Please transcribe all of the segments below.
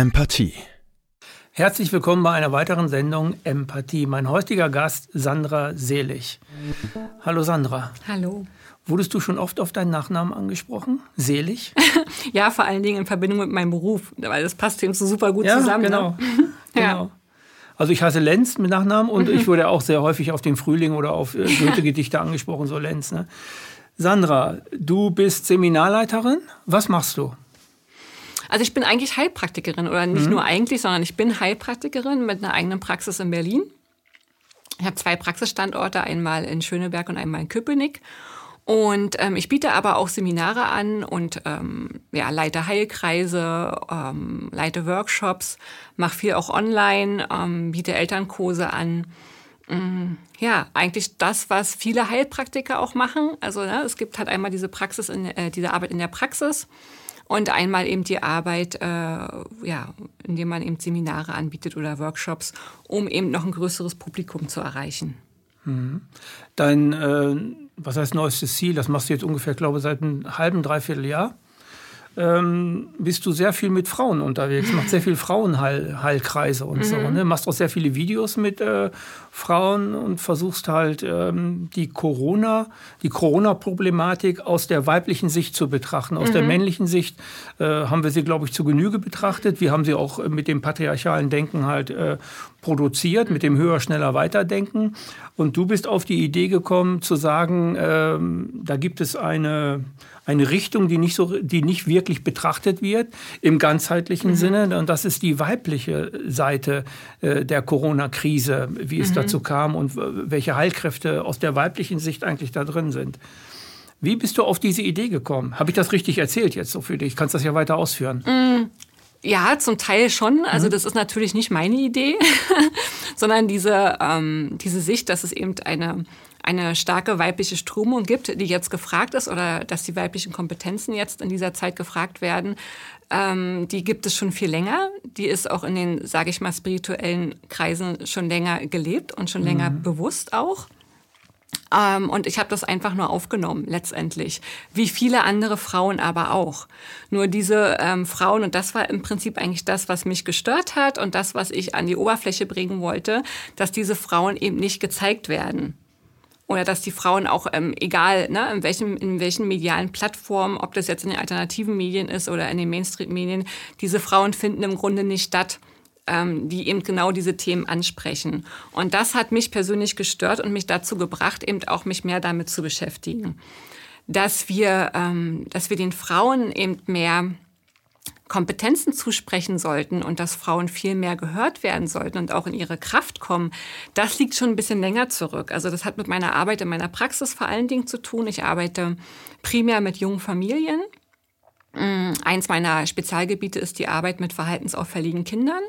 Empathie. Herzlich willkommen bei einer weiteren Sendung Empathie. Mein heutiger Gast Sandra Selig. Hallo Sandra. Hallo. Wurdest du schon oft auf deinen Nachnamen angesprochen? Selig? ja, vor allen Dingen in Verbindung mit meinem Beruf, weil das passt eben so super gut ja, zusammen. Genau. Ne? genau. ja. Also ich heiße Lenz mit Nachnamen und mhm. ich wurde auch sehr häufig auf den Frühling oder auf äh, Goethe-Gedichte angesprochen, so Lenz. Ne? Sandra, du bist Seminarleiterin. Was machst du? Also ich bin eigentlich Heilpraktikerin oder nicht mhm. nur eigentlich, sondern ich bin Heilpraktikerin mit einer eigenen Praxis in Berlin. Ich habe zwei Praxisstandorte, einmal in Schöneberg und einmal in Köpenick. Und ähm, ich biete aber auch Seminare an und ähm, ja, leite Heilkreise, ähm, leite Workshops, mache viel auch online, ähm, biete Elternkurse an. Mm, ja, eigentlich das, was viele Heilpraktiker auch machen. Also ne, es gibt halt einmal diese Praxis, in, äh, diese Arbeit in der Praxis und einmal eben die Arbeit, äh, ja, indem man eben Seminare anbietet oder Workshops, um eben noch ein größeres Publikum zu erreichen. Mhm. Dein, äh, was heißt neuestes Ziel? Das machst du jetzt ungefähr, glaube ich, seit einem halben, dreiviertel Jahr ähm, bist du sehr viel mit Frauen unterwegs, machst sehr viel Frauenheilkreise und mhm. so. Ne? Machst auch sehr viele Videos mit äh, Frauen und versuchst halt ähm, die Corona, die Corona-Problematik aus der weiblichen Sicht zu betrachten. Aus mhm. der männlichen Sicht äh, haben wir sie, glaube ich, zu Genüge betrachtet. Wir haben sie auch mit dem patriarchalen Denken halt äh, produziert, mit dem höher, schneller, weiterdenken. Und du bist auf die Idee gekommen zu sagen, ähm, da gibt es eine eine Richtung, die nicht, so, die nicht wirklich betrachtet wird im ganzheitlichen mhm. Sinne. Und das ist die weibliche Seite äh, der Corona-Krise, wie es mhm. dazu kam und welche Heilkräfte aus der weiblichen Sicht eigentlich da drin sind. Wie bist du auf diese Idee gekommen? Habe ich das richtig erzählt jetzt so für dich? Kannst das ja weiter ausführen? Mhm. Ja, zum Teil schon. Also mhm. das ist natürlich nicht meine Idee, sondern diese, ähm, diese Sicht, dass es eben eine eine starke weibliche Strömung gibt, die jetzt gefragt ist oder dass die weiblichen Kompetenzen jetzt in dieser Zeit gefragt werden, ähm, die gibt es schon viel länger. Die ist auch in den, sage ich mal, spirituellen Kreisen schon länger gelebt und schon mhm. länger bewusst auch. Ähm, und ich habe das einfach nur aufgenommen, letztendlich. Wie viele andere Frauen aber auch. Nur diese ähm, Frauen, und das war im Prinzip eigentlich das, was mich gestört hat und das, was ich an die Oberfläche bringen wollte, dass diese Frauen eben nicht gezeigt werden oder dass die Frauen auch, ähm, egal ne, in, welchem, in welchen medialen Plattformen, ob das jetzt in den alternativen Medien ist oder in den Mainstream-Medien, diese Frauen finden im Grunde nicht statt ähm, die eben genau diese Themen ansprechen. Und das hat mich persönlich gestört und mich dazu gebracht, eben auch mich mehr damit zu beschäftigen. Dass wir, ähm, dass wir den Frauen eben mehr Kompetenzen zusprechen sollten und dass Frauen viel mehr gehört werden sollten und auch in ihre Kraft kommen, das liegt schon ein bisschen länger zurück. Also das hat mit meiner Arbeit in meiner Praxis vor allen Dingen zu tun. Ich arbeite primär mit jungen Familien. Mm, eins meiner Spezialgebiete ist die Arbeit mit verhaltensauffälligen Kindern.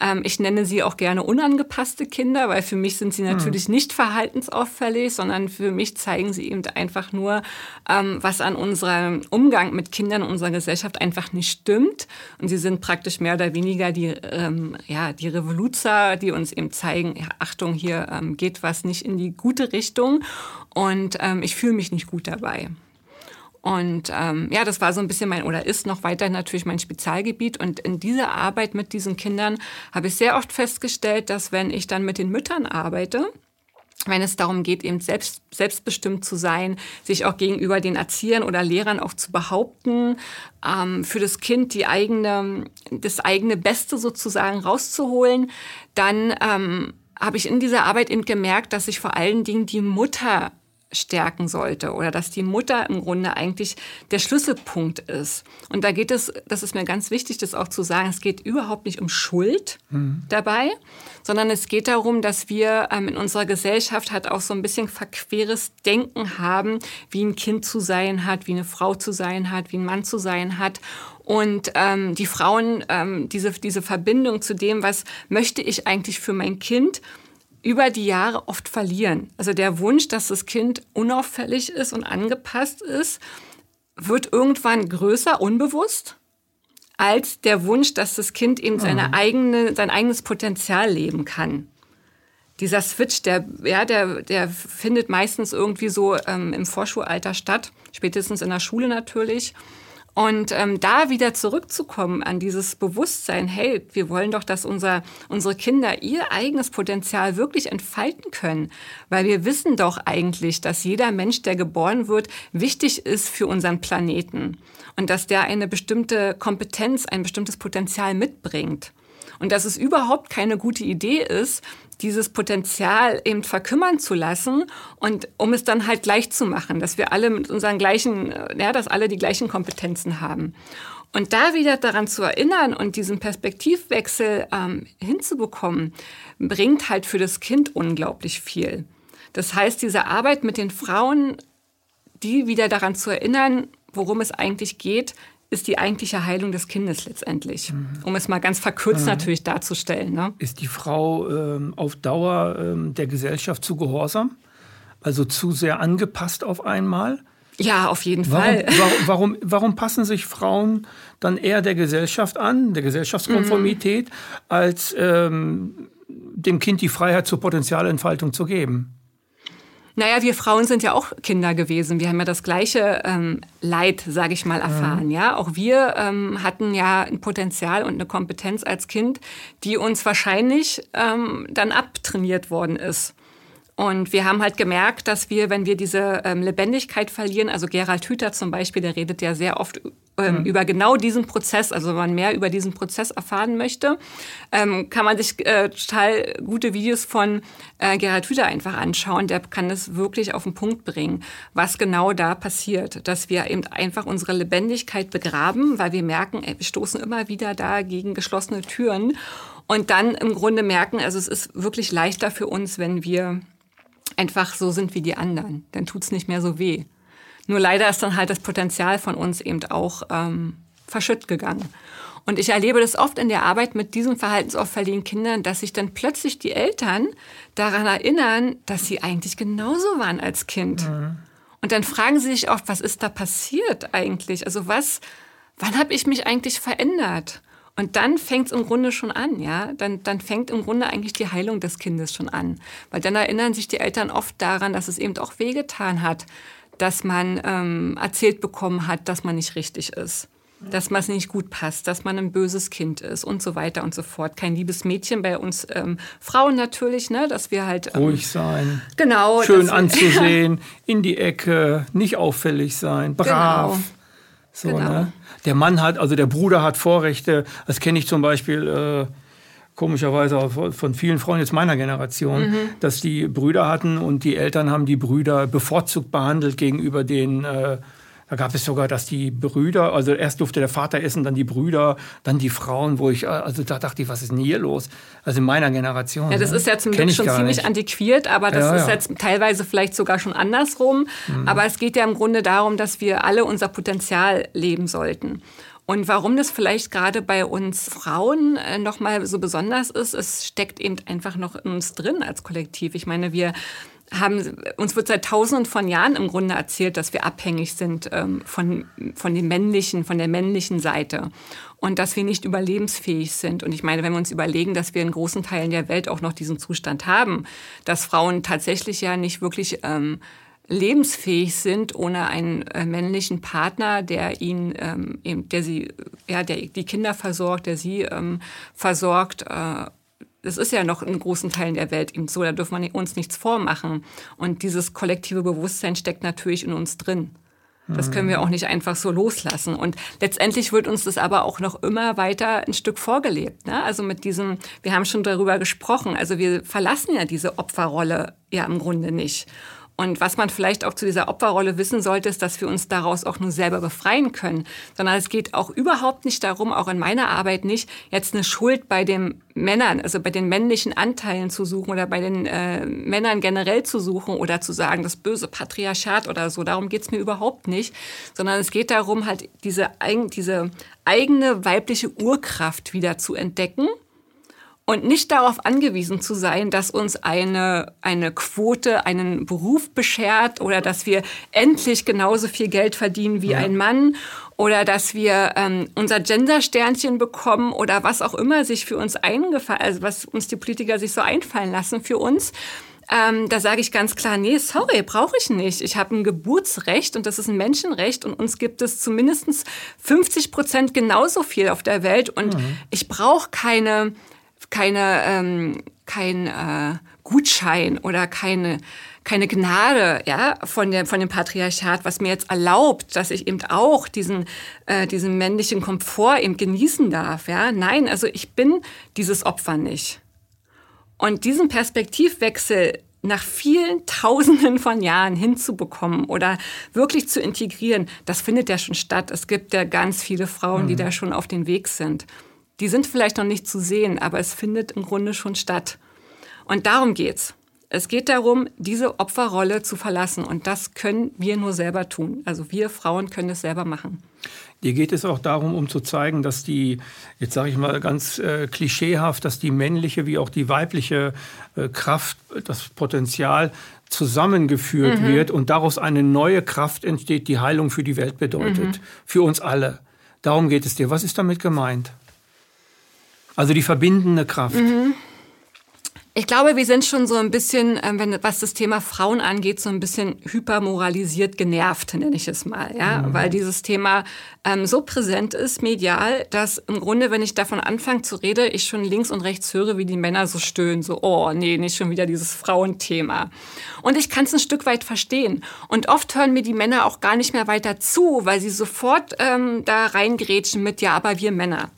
Ähm, ich nenne sie auch gerne unangepasste Kinder, weil für mich sind sie hm. natürlich nicht verhaltensauffällig, sondern für mich zeigen sie eben einfach nur, ähm, was an unserem Umgang mit Kindern in unserer Gesellschaft einfach nicht stimmt. Und sie sind praktisch mehr oder weniger die, ähm, ja, die Revoluzer, die uns eben zeigen, ja, Achtung, hier ähm, geht was nicht in die gute Richtung. Und ähm, ich fühle mich nicht gut dabei. Und ähm, ja, das war so ein bisschen mein, oder ist noch weiter natürlich mein Spezialgebiet. Und in dieser Arbeit mit diesen Kindern habe ich sehr oft festgestellt, dass wenn ich dann mit den Müttern arbeite, wenn es darum geht, eben selbst, selbstbestimmt zu sein, sich auch gegenüber den Erziehern oder Lehrern auch zu behaupten, ähm, für das Kind die eigene, das eigene Beste sozusagen rauszuholen, dann ähm, habe ich in dieser Arbeit eben gemerkt, dass sich vor allen Dingen die Mutter stärken sollte oder dass die Mutter im Grunde eigentlich der Schlüsselpunkt ist. Und da geht es, das ist mir ganz wichtig, das auch zu sagen, es geht überhaupt nicht um Schuld mhm. dabei, sondern es geht darum, dass wir ähm, in unserer Gesellschaft halt auch so ein bisschen verqueres Denken haben, wie ein Kind zu sein hat, wie eine Frau zu sein hat, wie ein Mann zu sein hat. Und ähm, die Frauen, ähm, diese, diese Verbindung zu dem, was möchte ich eigentlich für mein Kind, über die Jahre oft verlieren. Also der Wunsch, dass das Kind unauffällig ist und angepasst ist, wird irgendwann größer, unbewusst, als der Wunsch, dass das Kind eben seine mhm. eigene, sein eigenes Potenzial leben kann. Dieser Switch, der, ja, der, der findet meistens irgendwie so ähm, im Vorschulalter statt, spätestens in der Schule natürlich. Und ähm, da wieder zurückzukommen an dieses Bewusstsein, hey, wir wollen doch, dass unser, unsere Kinder ihr eigenes Potenzial wirklich entfalten können. Weil wir wissen doch eigentlich, dass jeder Mensch, der geboren wird, wichtig ist für unseren Planeten. Und dass der eine bestimmte Kompetenz, ein bestimmtes Potenzial mitbringt. Und dass es überhaupt keine gute Idee ist, dieses Potenzial eben verkümmern zu lassen und um es dann halt gleich zu machen, dass wir alle mit unseren gleichen, äh, ja, dass alle die gleichen Kompetenzen haben. Und da wieder daran zu erinnern und diesen Perspektivwechsel ähm, hinzubekommen, bringt halt für das Kind unglaublich viel. Das heißt, diese Arbeit mit den Frauen, die wieder daran zu erinnern, worum es eigentlich geht, ist die eigentliche Heilung des Kindes letztendlich. Mhm. Um es mal ganz verkürzt mhm. natürlich darzustellen. Ne? Ist die Frau ähm, auf Dauer ähm, der Gesellschaft zu gehorsam? Also zu sehr angepasst auf einmal? Ja, auf jeden warum, Fall. Warum, warum, passen sich Frauen dann eher der Gesellschaft an, der Gesellschaftskonformität, mhm. als ähm, dem Kind die Freiheit zur Potenzialentfaltung zu geben? Naja, wir Frauen sind ja auch Kinder gewesen. Wir haben ja das gleiche ähm, Leid, sage ich mal, erfahren. Ja. ja, auch wir ähm, hatten ja ein Potenzial und eine Kompetenz als Kind, die uns wahrscheinlich ähm, dann abtrainiert worden ist. Und wir haben halt gemerkt, dass wir, wenn wir diese ähm, Lebendigkeit verlieren, also Gerald Hüther zum Beispiel, der redet ja sehr oft ähm, mhm. über genau diesen Prozess, also wenn man mehr über diesen Prozess erfahren möchte, ähm, kann man sich äh, total gute Videos von äh, Gerald Hüther einfach anschauen. Der kann es wirklich auf den Punkt bringen, was genau da passiert, dass wir eben einfach unsere Lebendigkeit begraben, weil wir merken, ey, wir stoßen immer wieder da gegen geschlossene Türen und dann im Grunde merken, also es ist wirklich leichter für uns, wenn wir einfach so sind wie die anderen. Dann tut's nicht mehr so weh. Nur leider ist dann halt das Potenzial von uns eben auch ähm, verschütt gegangen. Und ich erlebe das oft in der Arbeit mit diesen verhaltensauffälligen Kindern, dass sich dann plötzlich die Eltern daran erinnern, dass sie eigentlich genauso waren als Kind. Mhm. Und dann fragen sie sich oft, was ist da passiert eigentlich? Also was, wann habe ich mich eigentlich verändert? Und dann fängt es im Grunde schon an, ja. Dann, dann fängt im Grunde eigentlich die Heilung des Kindes schon an. Weil dann erinnern sich die Eltern oft daran, dass es eben auch wehgetan hat, dass man ähm, erzählt bekommen hat, dass man nicht richtig ist. Dass man es nicht gut passt, dass man ein böses Kind ist und so weiter und so fort. Kein liebes Mädchen bei uns ähm, Frauen natürlich, ne, dass wir halt ähm, ruhig sein, genau, schön anzusehen, in die Ecke, nicht auffällig sein, brav. Genau. So, genau. ne? Der Mann hat, also der Bruder hat Vorrechte. Das kenne ich zum Beispiel äh, komischerweise auch von vielen Frauen jetzt meiner Generation, mhm. dass die Brüder hatten und die Eltern haben die Brüder bevorzugt behandelt gegenüber den äh, da gab es sogar, dass die Brüder, also erst durfte der Vater essen, dann die Brüder, dann die Frauen, wo ich, also da dachte ich, was ist denn hier los? Also in meiner Generation. Ja, das ne? ist ja zum Glück schon ziemlich nicht. antiquiert, aber das ja, ist ja. jetzt teilweise vielleicht sogar schon andersrum. Mhm. Aber es geht ja im Grunde darum, dass wir alle unser Potenzial leben sollten. Und warum das vielleicht gerade bei uns Frauen äh, nochmal so besonders ist, es steckt eben einfach noch in uns drin als Kollektiv. Ich meine, wir haben, uns wird seit tausenden von Jahren im Grunde erzählt, dass wir abhängig sind ähm, von, von den männlichen, von der männlichen Seite und dass wir nicht überlebensfähig sind. Und ich meine, wenn wir uns überlegen, dass wir in großen Teilen der Welt auch noch diesen Zustand haben, dass Frauen tatsächlich ja nicht wirklich ähm, lebensfähig sind ohne einen äh, männlichen Partner, der ihn, ähm, der sie, ja, der die Kinder versorgt, der sie ähm, versorgt äh, das ist ja noch in großen Teilen der Welt eben so, da dürfen wir uns nichts vormachen. Und dieses kollektive Bewusstsein steckt natürlich in uns drin. Das können wir auch nicht einfach so loslassen. Und letztendlich wird uns das aber auch noch immer weiter ein Stück vorgelebt. Ne? Also mit diesem, wir haben schon darüber gesprochen, also wir verlassen ja diese Opferrolle ja im Grunde nicht. Und was man vielleicht auch zu dieser Opferrolle wissen sollte, ist, dass wir uns daraus auch nur selber befreien können. Sondern es geht auch überhaupt nicht darum, auch in meiner Arbeit nicht, jetzt eine Schuld bei den Männern, also bei den männlichen Anteilen zu suchen oder bei den äh, Männern generell zu suchen oder zu sagen, das böse Patriarchat oder so. Darum geht's mir überhaupt nicht. Sondern es geht darum, halt diese, diese eigene weibliche Urkraft wieder zu entdecken und nicht darauf angewiesen zu sein, dass uns eine, eine Quote einen Beruf beschert oder dass wir endlich genauso viel Geld verdienen wie ja. ein Mann oder dass wir ähm, unser Gender-Sternchen bekommen oder was auch immer sich für uns eingefallen, also was uns die Politiker sich so einfallen lassen für uns. ähm, da sage ich ganz klar, nee, sorry, brauche ich nicht. Ich habe ein Geburtsrecht und das ist ein Menschenrecht und uns gibt es zumindest 50 Prozent genauso viel auf der Welt und mhm. ich brauche keine, keine, ähm, kein äh, Gutschein oder keine keine Gnade ja, von, der, von dem Patriarchat, was mir jetzt erlaubt, dass ich eben auch diesen, äh, diesen männlichen Komfort eben genießen darf. Ja? Nein, also ich bin dieses Opfer nicht. Und diesen Perspektivwechsel nach vielen Tausenden von Jahren hinzubekommen oder wirklich zu integrieren, das findet ja schon statt. Es gibt ja ganz viele Frauen, mhm. die da schon auf dem Weg sind. Die sind vielleicht noch nicht zu sehen, aber es findet im Grunde schon statt. Und darum geht's. Es geht darum, diese Opferrolle zu verlassen. Und das können wir nur selber tun. Also wir Frauen können es selber machen. Dir geht es auch darum, um zu zeigen, dass die, jetzt sage ich mal ganz äh, klischeehaft, dass die männliche wie auch die weibliche äh, Kraft, das Potenzial zusammengeführt mhm. wird und daraus eine neue Kraft entsteht, die Heilung für die Welt bedeutet. Mhm. Für uns alle. Darum geht es dir. Was ist damit gemeint? Also die verbindende Kraft. Mhm. Ich glaube, wir sind schon so ein bisschen, ähm, wenn, was das Thema Frauen angeht, so ein bisschen hypermoralisiert genervt, nenne ich es mal, ja, mhm. weil dieses Thema ähm, so präsent ist medial, dass im Grunde, wenn ich davon anfange zu reden, ich schon links und rechts höre, wie die Männer so stöhnen, so, oh, nee, nicht schon wieder dieses Frauenthema. Und ich kann es ein Stück weit verstehen. Und oft hören mir die Männer auch gar nicht mehr weiter zu, weil sie sofort ähm, da reingrätschen mit, ja, aber wir Männer.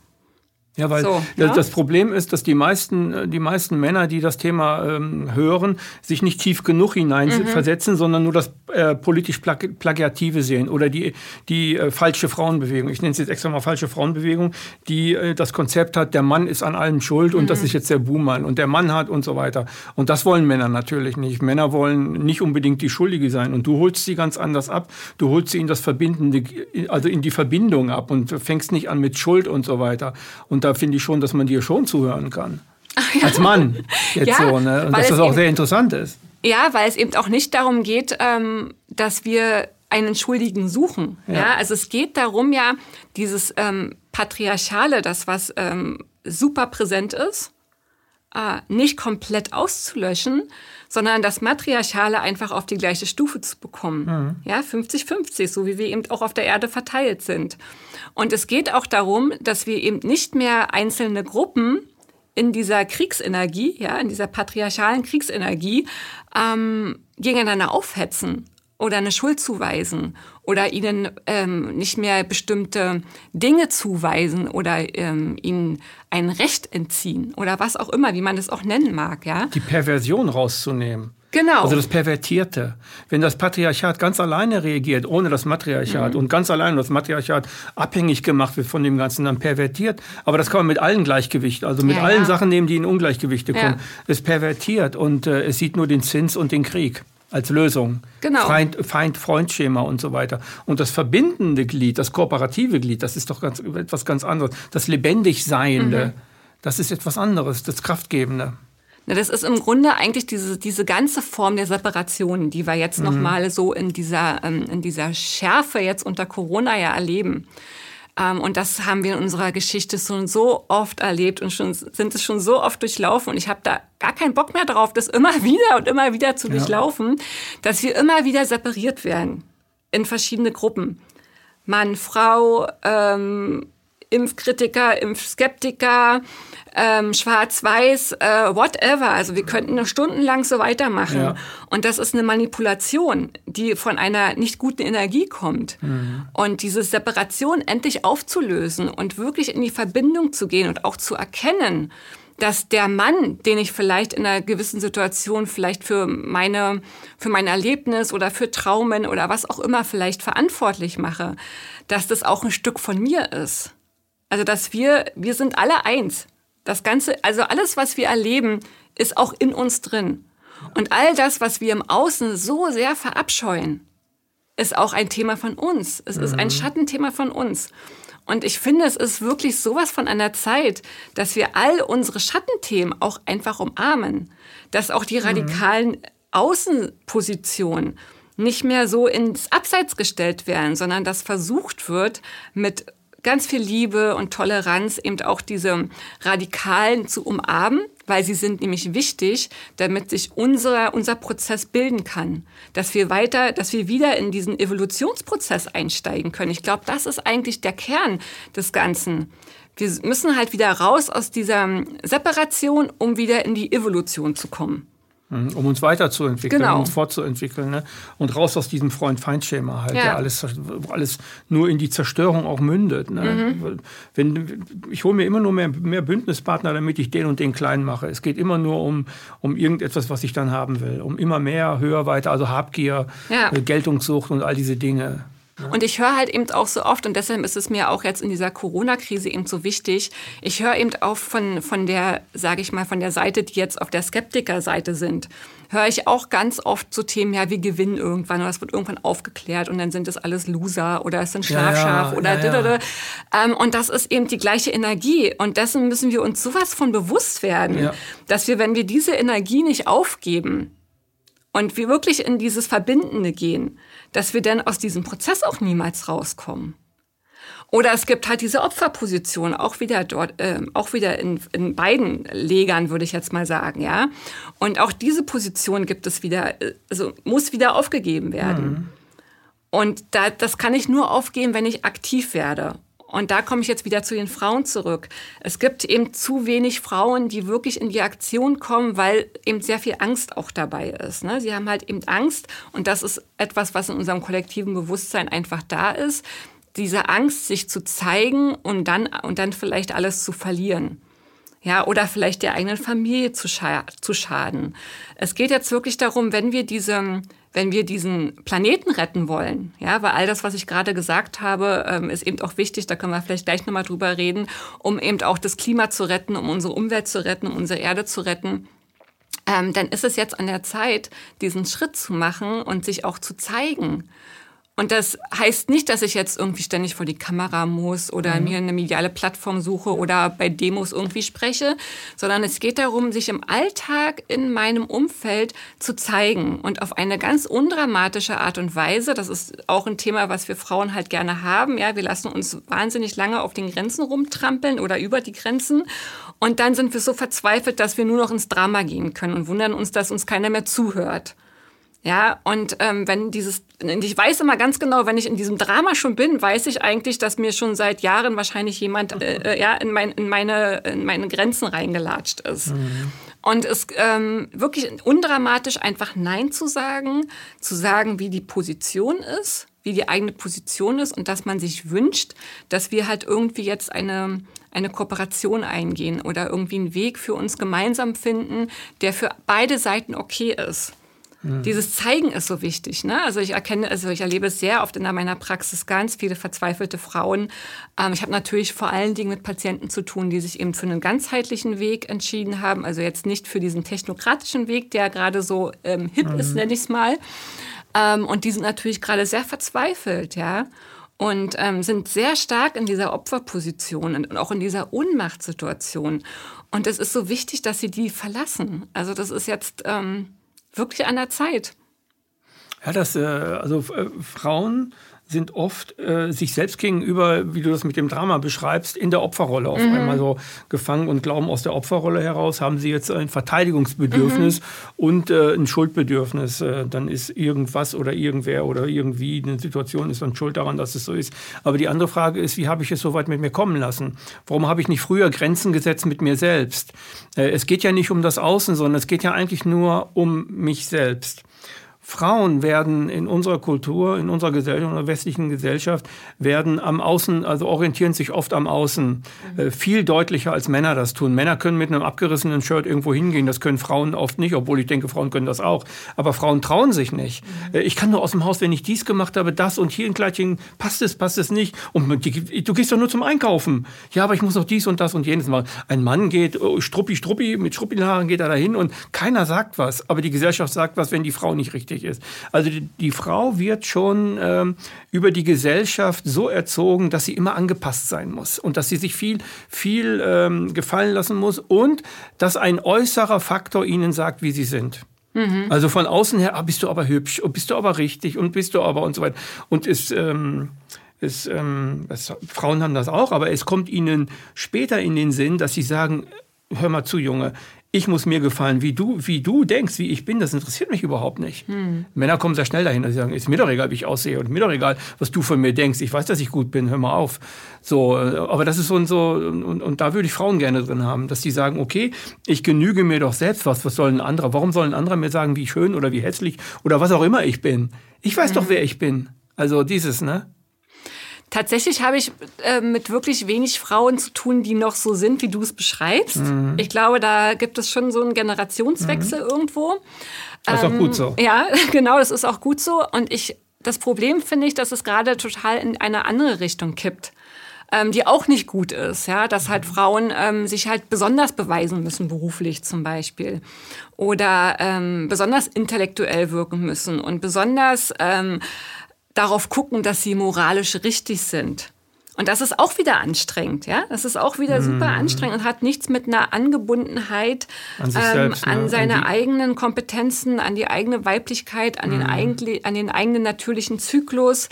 Ja, weil so, ja? das Problem ist, dass die meisten, äh, die meisten Männer, die das Thema ähm, hören, sich nicht tief genug hineinversetzen, mhm. sondern nur das äh, politisch Plagi Plagiative sehen oder die, die äh, falsche Frauenbewegung. Ich nenne es jetzt extra mal falsche Frauenbewegung, die äh, das Konzept hat, der Mann ist an allem schuld und mhm. das ist jetzt der Buhmann und der Mann hat und so weiter. Und das wollen Männer natürlich nicht. Männer wollen nicht unbedingt die Schuldige sein und du holst sie ganz anders ab. Du holst sie in das Verbindende, also in die Verbindung ab und fängst nicht an mit Schuld und so weiter. Und da finde ich schon, dass man dir schon zuhören kann. Ja. Als Mann jetzt ja, so, ne? Und dass das auch sehr interessant ist. Ja, weil es eben auch nicht darum geht, ähm, dass wir einen Schuldigen suchen. Ja. ja. also es geht darum ja, dieses ähm, Patriarchale, das was ähm, super präsent ist, äh, nicht komplett auszulöschen, sondern das Matriarchale einfach auf die gleiche Stufe zu bekommen. Mhm. Ja, 50-50, so wie wir eben auch auf der Erde verteilt sind. Und es geht auch darum, dass wir eben nicht mehr einzelne Gruppen in dieser Kriegsenergie, ja, in dieser patriarchalen Kriegsenergie ähm, gegeneinander aufhetzen oder eine Schuld zuweisen oder ihnen ähm, nicht mehr bestimmte Dinge zuweisen oder ähm, ihnen ein Recht entziehen oder was auch immer, wie man das auch nennen mag, ja. Die Perversion rauszunehmen. Genau. Also das Pervertierte. Wenn das Patriarchat ganz alleine reagiert, ohne das Matriarchat mhm. und ganz alleine das Matriarchat abhängig gemacht wird von dem Ganzen, dann pervertiert. Aber das kann man mit allen Gleichgewichten, also mit ja, allen ja. Sachen nehmen, die in Ungleichgewichte kommen. Ja. Es pervertiert und äh, es sieht nur den Zins und den Krieg als Lösung. Genau. Feind-Freund-Schema und so weiter. Und das verbindende Glied, das kooperative Glied, das ist doch ganz, etwas ganz anderes. Das lebendig Seiende, mhm. das ist etwas anderes, das Kraftgebende. Das ist im Grunde eigentlich diese, diese ganze Form der Separation, die wir jetzt mhm. nochmal so in dieser, ähm, in dieser Schärfe jetzt unter Corona ja erleben. Ähm, und das haben wir in unserer Geschichte schon so oft erlebt und schon, sind es schon so oft durchlaufen. Und ich habe da gar keinen Bock mehr drauf, das immer wieder und immer wieder zu ja. durchlaufen, dass wir immer wieder separiert werden in verschiedene Gruppen. Mann, Frau, ähm, Impfkritiker, Impfskeptiker, ähm, Schwarz-Weiß, äh, whatever. Also wir könnten noch stundenlang so weitermachen. Ja. Und das ist eine Manipulation, die von einer nicht guten Energie kommt. Mhm. Und diese Separation endlich aufzulösen und wirklich in die Verbindung zu gehen und auch zu erkennen, dass der Mann, den ich vielleicht in einer gewissen Situation vielleicht für meine, für mein Erlebnis oder für Traumen oder was auch immer vielleicht verantwortlich mache, dass das auch ein Stück von mir ist. Also, dass wir, wir sind alle eins. Das Ganze, also alles, was wir erleben, ist auch in uns drin. Und all das, was wir im Außen so sehr verabscheuen, ist auch ein Thema von uns. Es mhm. ist ein mhm. Schattenthema von uns. Und ich finde, es ist wirklich sowas von einer Zeit, dass wir all unsere Schattenthemen auch einfach umarmen. Dass auch die mhm. radikalen Außenpositionen nicht mehr so ins Abseits gestellt werden, sondern dass versucht wird, mit ganz viel Liebe und Toleranz eben auch diese Radikalen zu umarmen, weil sie sind nämlich wichtig, damit sich unser, unser Prozess bilden kann. Dass wir weiter, dass wir wieder in diesen Evolutionsprozess einsteigen können. Ich glaube, das ist eigentlich der Kern des Ganzen. Wir müssen halt wieder raus aus dieser Separation, um wieder in die Evolution zu kommen. Mhm, um uns weiterzuentwickeln, genau. um uns fortzuentwickeln. Ne? Und raus aus diesem Freund-Feind-Schema halt, ja. der alles, alles nur in die Zerstörung auch mündet. Ne? Mhm. Wenn, ich hole mir immer nur mehr, mehr Bündnispartner, damit ich den und den klein mache. Es geht immer nur um, um irgendetwas, was ich dann haben will. Um immer mehr, höher, weiter, also Habgier, ja. Äh, Geltungssucht und all diese Dinge. Und ich höre halt eben auch so oft, und deshalb ist es mir auch jetzt in dieser Corona-Krise eben so wichtig, ich höre eben auch von, von der, sage ich mal, von der Seite, die jetzt auf der Skeptiker-Seite sind, höre ich auch ganz oft zu so Themen, ja, wir gewinnen irgendwann oder es wird irgendwann aufgeklärt und dann sind es alles Loser oder es sind Schlafschaf ja, ja, oder ja, ja. Ähm, und das ist eben die gleiche Energie und dessen müssen wir uns sowas von bewusst werden, dass wir, wenn wir diese Energie nicht aufgeben und wir wirklich in dieses Verbindende gehen, dass wir dann aus diesem Prozess auch niemals rauskommen. Oder es gibt halt diese Opferposition, auch wieder dort, äh, auch wieder in, in beiden Legern, würde ich jetzt mal sagen, ja. Und auch diese Position gibt es wieder, äh, also muss wieder aufgegeben werden. Mhm. Und da, das kann ich nur aufgeben, wenn ich aktiv werde. Und da komme ich jetzt wieder zu den Frauen zurück. Es gibt eben zu wenig Frauen, die wirklich in die Aktion kommen, weil eben sehr viel Angst auch dabei ist. Ne? Sie haben halt eben Angst und das ist etwas, was in unserem kollektiven Bewusstsein einfach da ist. Diese Angst, sich zu zeigen und dann, und dann vielleicht alles zu verlieren. Ja, oder vielleicht der eigenen Familie zu, scha zu schaden. Es geht jetzt wirklich darum, wenn wir diese, wenn wir diesen Planeten retten wollen, ja, weil all das, was ich gerade gesagt habe, ähm, ist eben auch wichtig, da können wir vielleicht gleich nochmal drüber reden, um eben auch das Klima zu retten, um unsere Umwelt zu retten, um unsere Erde zu retten, ähm, dann ist es jetzt an der Zeit, diesen Schritt zu machen und sich auch zu zeigen. Und das heißt nicht, dass ich jetzt irgendwie ständig vor die Kamera muss oder mhm. mir eine mediale Plattform suche oder bei Demos irgendwie spreche, sondern es geht darum, sich im Alltag in meinem Umfeld zu zeigen und auf eine ganz undramatische Art und Weise. Das ist auch ein Thema, was wir Frauen halt gerne haben. Ja, wir lassen uns wahnsinnig lange auf den Grenzen rumtrampeln oder über die Grenzen. Und dann sind wir so verzweifelt, dass wir nur noch ins Drama gehen können und wundern uns, dass uns keiner mehr zuhört. Ja, und ähm, wenn dieses, ich weiß immer ganz genau, wenn ich in diesem Drama schon bin, weiß ich eigentlich, dass mir schon seit Jahren wahrscheinlich jemand äh, äh, ja, in, mein, in, meine, in meine Grenzen reingelatscht ist. Mhm. Und es ähm, wirklich undramatisch einfach Nein zu sagen, zu sagen, wie die Position ist, wie die eigene Position ist und dass man sich wünscht, dass wir halt irgendwie jetzt eine, eine Kooperation eingehen oder irgendwie einen Weg für uns gemeinsam finden, der für beide Seiten okay ist. Mhm. Dieses Zeigen ist so wichtig. Ne? Also ich erkenne, also ich erlebe es sehr oft in meiner Praxis ganz viele verzweifelte Frauen. Ähm, ich habe natürlich vor allen Dingen mit Patienten zu tun, die sich eben für einen ganzheitlichen Weg entschieden haben. Also jetzt nicht für diesen technokratischen Weg, der gerade so ähm, hip mhm. ist, nenne ich es mal. Ähm, und die sind natürlich gerade sehr verzweifelt, ja und ähm, sind sehr stark in dieser Opferposition und auch in dieser Ohnmachtssituation. Und es ist so wichtig, dass sie die verlassen. Also das ist jetzt ähm, wirklich an der Zeit. Ja, das, äh, also äh, Frauen sind oft äh, sich selbst gegenüber, wie du das mit dem Drama beschreibst, in der Opferrolle auf mhm. einmal so gefangen und glauben, aus der Opferrolle heraus haben sie jetzt ein Verteidigungsbedürfnis mhm. und äh, ein Schuldbedürfnis. Äh, dann ist irgendwas oder irgendwer oder irgendwie eine Situation ist dann schuld daran, dass es so ist. Aber die andere Frage ist, wie habe ich es so weit mit mir kommen lassen? Warum habe ich nicht früher Grenzen gesetzt mit mir selbst? Äh, es geht ja nicht um das Außen, sondern es geht ja eigentlich nur um mich selbst. Frauen werden in unserer Kultur, in unserer Gesellschaft, in der westlichen Gesellschaft, werden am Außen, also orientieren sich oft am Außen, äh, viel deutlicher als Männer das tun. Männer können mit einem abgerissenen Shirt irgendwo hingehen, das können Frauen oft nicht, obwohl ich denke, Frauen können das auch. Aber Frauen trauen sich nicht. Äh, ich kann nur aus dem Haus, wenn ich dies gemacht habe, das und hier ein Kleidchen, passt es, passt es nicht. Und du gehst doch nur zum Einkaufen. Ja, aber ich muss noch dies und das und jenes machen. Ein Mann geht, oh, struppi, struppi, mit Struppelhaaren geht er dahin und keiner sagt was. Aber die Gesellschaft sagt was, wenn die Frau nicht richtig wichtig ist. Also die, die Frau wird schon ähm, über die Gesellschaft so erzogen, dass sie immer angepasst sein muss und dass sie sich viel, viel ähm, gefallen lassen muss und dass ein äußerer Faktor ihnen sagt, wie sie sind. Mhm. Also von außen her, ah, bist du aber hübsch und bist du aber richtig und bist du aber und so weiter. Und es, ähm, es, ähm, es, Frauen haben das auch, aber es kommt ihnen später in den Sinn, dass sie sagen, hör mal zu, Junge, ich muss mir gefallen, wie du, wie du denkst, wie ich bin, das interessiert mich überhaupt nicht. Hm. Männer kommen sehr schnell dahin, dass sie sagen, ist mir doch egal, wie ich aussehe und mir doch egal, was du von mir denkst. Ich weiß, dass ich gut bin, hör mal auf. So, äh, aber das ist so und so, und, und da würde ich Frauen gerne drin haben, dass die sagen, okay, ich genüge mir doch selbst was, was soll ein anderer, warum soll ein anderer mir sagen, wie schön oder wie hässlich oder was auch immer ich bin? Ich weiß hm. doch, wer ich bin. Also dieses, ne? Tatsächlich habe ich äh, mit wirklich wenig Frauen zu tun, die noch so sind, wie du es beschreibst. Mhm. Ich glaube, da gibt es schon so einen Generationswechsel mhm. irgendwo. Das ist ähm, auch gut so. Ja, genau, das ist auch gut so. Und ich, das Problem finde ich, dass es gerade total in eine andere Richtung kippt. Ähm, die auch nicht gut ist, ja, dass halt Frauen ähm, sich halt besonders beweisen müssen, beruflich zum Beispiel. Oder ähm, besonders intellektuell wirken müssen und besonders ähm, darauf gucken, dass sie moralisch richtig sind. Und das ist auch wieder anstrengend, ja. Das ist auch wieder super mhm. anstrengend und hat nichts mit einer Angebundenheit an, ähm, selbst, an ne? seine an eigenen Kompetenzen, an die eigene Weiblichkeit, an, mhm. den, eigen, an den eigenen natürlichen Zyklus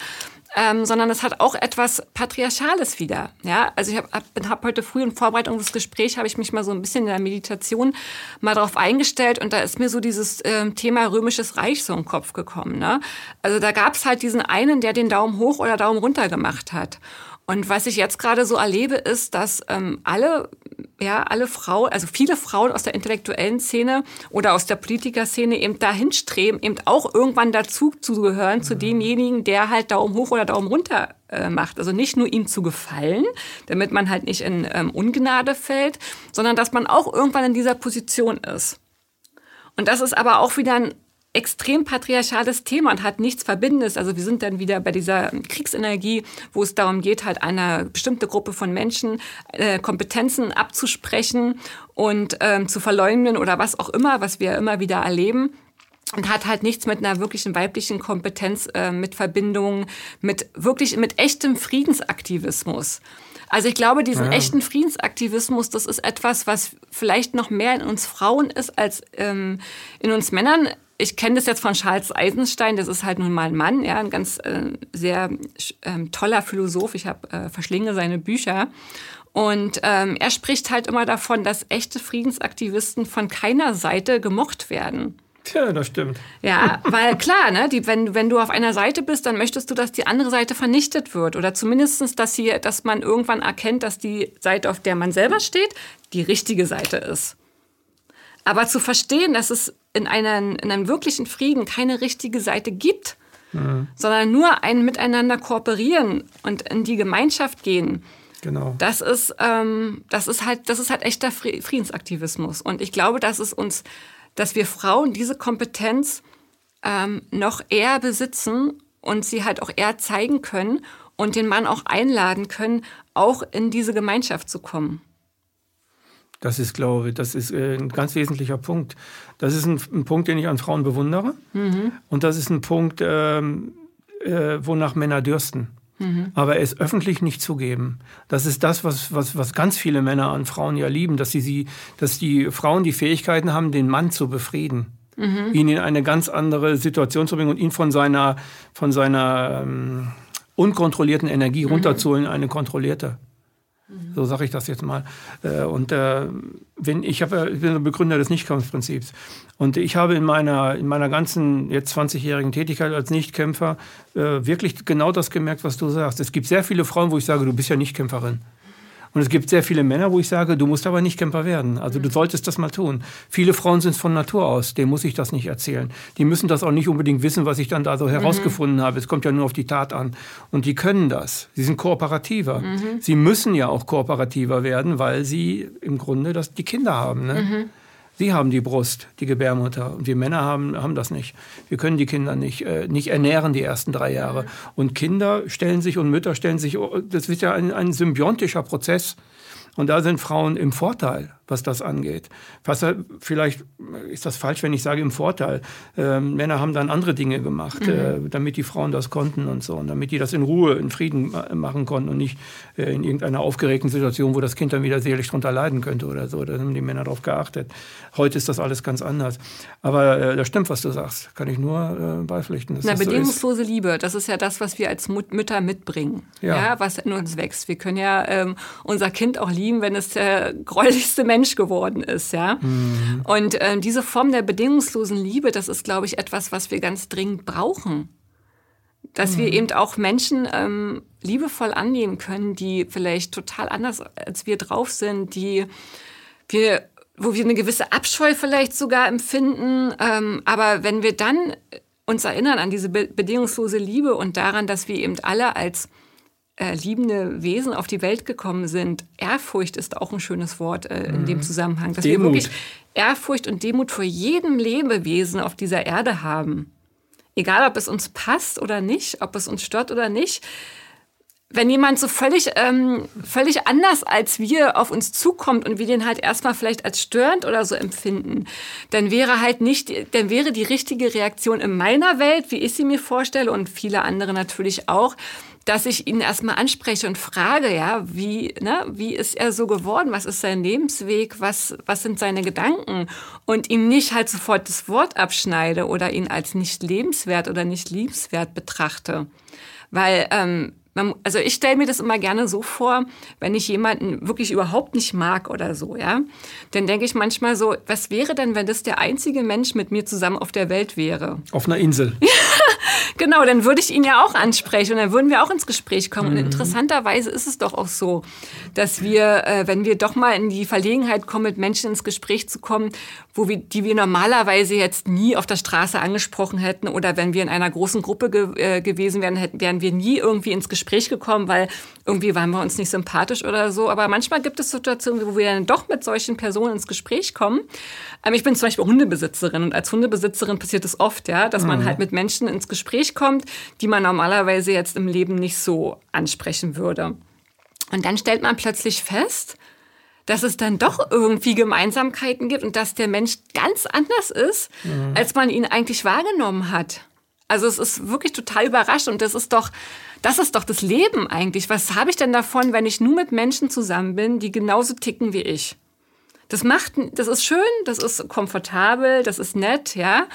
ähm, sondern es hat auch etwas Patriarchales wieder. Ja, also ich habe hab, heute früh in Vorbereitung des Gesprächs habe ich mich mal so ein bisschen in der Meditation mal darauf eingestellt und da ist mir so dieses ähm, Thema römisches Reich so im Kopf gekommen. Ne? Also da gab es halt diesen einen, der den Daumen hoch oder Daumen runter gemacht hat. Und was ich jetzt gerade so erlebe, ist, dass ähm, alle, ja, alle Frauen, also viele Frauen aus der intellektuellen Szene oder aus der Politikerszene eben dahin streben, eben auch irgendwann dazu zu gehören, zu demjenigen, der halt Daumen hoch oder Daumen runter äh, macht. Also nicht nur ihm zu gefallen, damit man halt nicht in ähm, Ungnade fällt, sondern dass man auch irgendwann in dieser Position ist. Und das ist aber auch wieder ein extrem patriarchales Thema und hat nichts Verbindendes. Also wir sind dann wieder bei dieser Kriegsenergie, wo es darum geht, halt einer bestimmte Gruppe von Menschen äh, Kompetenzen abzusprechen und ähm, zu verleumden oder was auch immer, was wir immer wieder erleben und hat halt nichts mit einer wirklichen weiblichen Kompetenz, äh, mit Verbindung, mit wirklich mit echtem Friedensaktivismus. Also ich glaube, diesen ja. echten Friedensaktivismus, das ist etwas, was vielleicht noch mehr in uns Frauen ist als ähm, in uns Männern ich kenne das jetzt von Charles Eisenstein, das ist halt nun mal ein Mann, ja, ein ganz äh, sehr ähm, toller Philosoph. Ich habe äh, verschlinge seine Bücher. Und ähm, er spricht halt immer davon, dass echte Friedensaktivisten von keiner Seite gemocht werden. Tja, das stimmt. Ja, weil klar, ne, die, wenn, wenn du auf einer Seite bist, dann möchtest du, dass die andere Seite vernichtet wird. Oder zumindestens, dass, sie, dass man irgendwann erkennt, dass die Seite, auf der man selber steht, die richtige Seite ist. Aber zu verstehen, dass es in, einer, in einem wirklichen Frieden keine richtige Seite gibt, mhm. sondern nur ein Miteinander kooperieren und in die Gemeinschaft gehen. Genau. Das ist, ähm, das ist halt, das ist halt echter Friedensaktivismus. Und ich glaube, dass es uns, dass wir Frauen diese Kompetenz ähm, noch eher besitzen und sie halt auch eher zeigen können und den Mann auch einladen können, auch in diese Gemeinschaft zu kommen. Das ist, glaube ich, das ist äh, ein ganz wesentlicher Punkt. Das ist ein, ein Punkt, den ich an Frauen bewundere. Mhm. Und das ist ein Punkt, ähm, äh, wonach Männer dürsten. Mhm. Aber es öffentlich nicht zugeben. Das ist das, was, was, was ganz viele Männer an Frauen ja lieben, dass, sie, sie, dass die Frauen die Fähigkeiten haben, den Mann zu befrieden. Mhm. Ihn in eine ganz andere Situation zu bringen und ihn von seiner, von seiner ähm, unkontrollierten Energie mhm. runterzuholen in eine kontrollierte. So sage ich das jetzt mal. Äh, und äh, wenn ich, hab, ich bin Begründer des Nichtkampfprinzips. Und ich habe in meiner, in meiner ganzen jetzt 20-jährigen Tätigkeit als Nichtkämpfer äh, wirklich genau das gemerkt, was du sagst. Es gibt sehr viele Frauen, wo ich sage, du bist ja Nichtkämpferin. Und es gibt sehr viele Männer, wo ich sage, du musst aber nicht Camper werden. Also du solltest das mal tun. Viele Frauen sind es von Natur aus, denen muss ich das nicht erzählen. Die müssen das auch nicht unbedingt wissen, was ich dann da so herausgefunden mhm. habe. Es kommt ja nur auf die Tat an. Und die können das. Sie sind kooperativer. Mhm. Sie müssen ja auch kooperativer werden, weil sie im Grunde das, die Kinder haben. Ne? Mhm. Sie haben die Brust, die Gebärmutter. Und wir Männer haben, haben das nicht. Wir können die Kinder nicht, äh, nicht ernähren die ersten drei Jahre. Und Kinder stellen sich und Mütter stellen sich, das wird ja ein, ein symbiontischer Prozess. Und da sind Frauen im Vorteil. Was das angeht. Fast, vielleicht ist das falsch, wenn ich sage im Vorteil. Ähm, Männer haben dann andere Dinge gemacht, mhm. äh, damit die Frauen das konnten und so. Und damit die das in Ruhe, in Frieden machen konnten und nicht äh, in irgendeiner aufgeregten Situation, wo das Kind dann wieder sicherlich drunter leiden könnte oder so. Da haben die Männer darauf geachtet. Heute ist das alles ganz anders. Aber äh, das stimmt, was du sagst. Kann ich nur äh, beipflichten. Na, bedingungslose so Liebe, das ist ja das, was wir als Mut Mütter mitbringen. Ja. ja. was in uns wächst. Wir können ja ähm, unser Kind auch lieben, wenn es der gräulichste Mensch geworden ist. Ja? Mhm. Und äh, diese Form der bedingungslosen Liebe, das ist, glaube ich, etwas, was wir ganz dringend brauchen. Dass mhm. wir eben auch Menschen ähm, liebevoll annehmen können, die vielleicht total anders als wir drauf sind, die wir wo wir eine gewisse Abscheu vielleicht sogar empfinden. Ähm, aber wenn wir dann uns erinnern an diese be bedingungslose Liebe und daran, dass wir eben alle als äh, liebende Wesen auf die Welt gekommen sind. Ehrfurcht ist auch ein schönes Wort äh, in mhm. dem Zusammenhang. Dass Demut. wir wirklich Ehrfurcht und Demut vor jedem Lebewesen auf dieser Erde haben. Egal, ob es uns passt oder nicht, ob es uns stört oder nicht. Wenn jemand so völlig, ähm, völlig anders als wir auf uns zukommt und wir den halt erstmal vielleicht als störend oder so empfinden, dann wäre halt nicht, dann wäre die richtige Reaktion in meiner Welt, wie ich sie mir vorstelle und viele andere natürlich auch, dass ich ihn erstmal anspreche und frage, ja, wie, ne, wie ist er so geworden? Was ist sein Lebensweg? Was, was sind seine Gedanken? Und ihm nicht halt sofort das Wort abschneide oder ihn als nicht lebenswert oder nicht liebenswert betrachte. Weil ähm, man, also ich stelle mir das immer gerne so vor, wenn ich jemanden wirklich überhaupt nicht mag oder so, ja, dann denke ich manchmal so, was wäre denn, wenn das der einzige Mensch mit mir zusammen auf der Welt wäre? Auf einer Insel. genau, dann würde ich ihn ja auch ansprechen und dann würden wir auch ins Gespräch kommen. Mhm. Und interessanterweise ist es doch auch so, dass wir, äh, wenn wir doch mal in die Verlegenheit kommen, mit Menschen ins Gespräch zu kommen, wo wir, die wir normalerweise jetzt nie auf der Straße angesprochen hätten oder wenn wir in einer großen Gruppe ge äh, gewesen wären, hätten, wären wir nie irgendwie ins Gespräch gekommen, weil irgendwie waren wir uns nicht sympathisch oder so. Aber manchmal gibt es Situationen, wo wir dann doch mit solchen Personen ins Gespräch kommen. Ähm, ich bin zum Beispiel Hundebesitzerin und als Hundebesitzerin passiert es oft, ja, dass man mhm. halt mit Menschen ins Gespräch kommt, die man normalerweise jetzt im Leben nicht so ansprechen würde. Und dann stellt man plötzlich fest, dass es dann doch irgendwie Gemeinsamkeiten gibt und dass der Mensch ganz anders ist, mhm. als man ihn eigentlich wahrgenommen hat. Also es ist wirklich total überraschend und das ist doch, das ist doch das Leben eigentlich. Was habe ich denn davon, wenn ich nur mit Menschen zusammen bin, die genauso ticken wie ich? Das macht, das ist schön, das ist komfortabel, das ist nett, ja.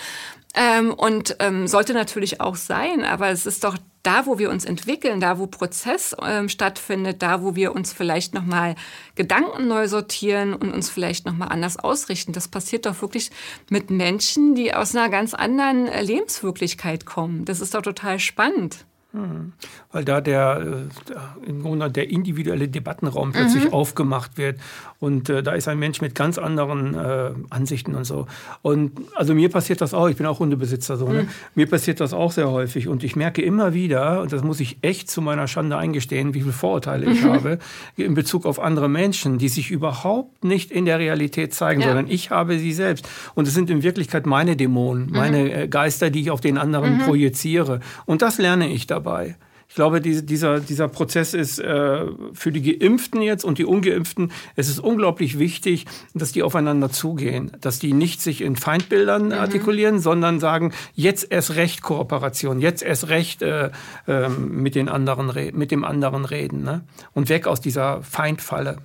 Ähm, und ähm, sollte natürlich auch sein, aber es ist doch da, wo wir uns entwickeln, da, wo Prozess ähm, stattfindet, da, wo wir uns vielleicht nochmal Gedanken neu sortieren und uns vielleicht nochmal anders ausrichten. Das passiert doch wirklich mit Menschen, die aus einer ganz anderen äh, Lebenswirklichkeit kommen. Das ist doch total spannend. Weil da der, äh, im Grunde der individuelle Debattenraum plötzlich mhm. aufgemacht wird. Und äh, da ist ein Mensch mit ganz anderen äh, Ansichten und so. Und also mir passiert das auch, ich bin auch Hundebesitzer so, ne? mhm. Mir passiert das auch sehr häufig. Und ich merke immer wieder, und das muss ich echt zu meiner Schande eingestehen, wie viele Vorurteile ich mhm. habe in Bezug auf andere Menschen, die sich überhaupt nicht in der Realität zeigen, ja. sondern ich habe sie selbst. Und es sind in Wirklichkeit meine Dämonen, meine mhm. äh, Geister, die ich auf den anderen mhm. projiziere. Und das lerne ich dabei dabei. Ich glaube, dieser, dieser Prozess ist äh, für die Geimpften jetzt und die Ungeimpften, es ist unglaublich wichtig, dass die aufeinander zugehen, dass die nicht sich in Feindbildern mhm. artikulieren, sondern sagen, jetzt erst recht Kooperation, jetzt erst recht äh, äh, mit, den anderen, mit dem anderen reden ne? und weg aus dieser Feindfalle.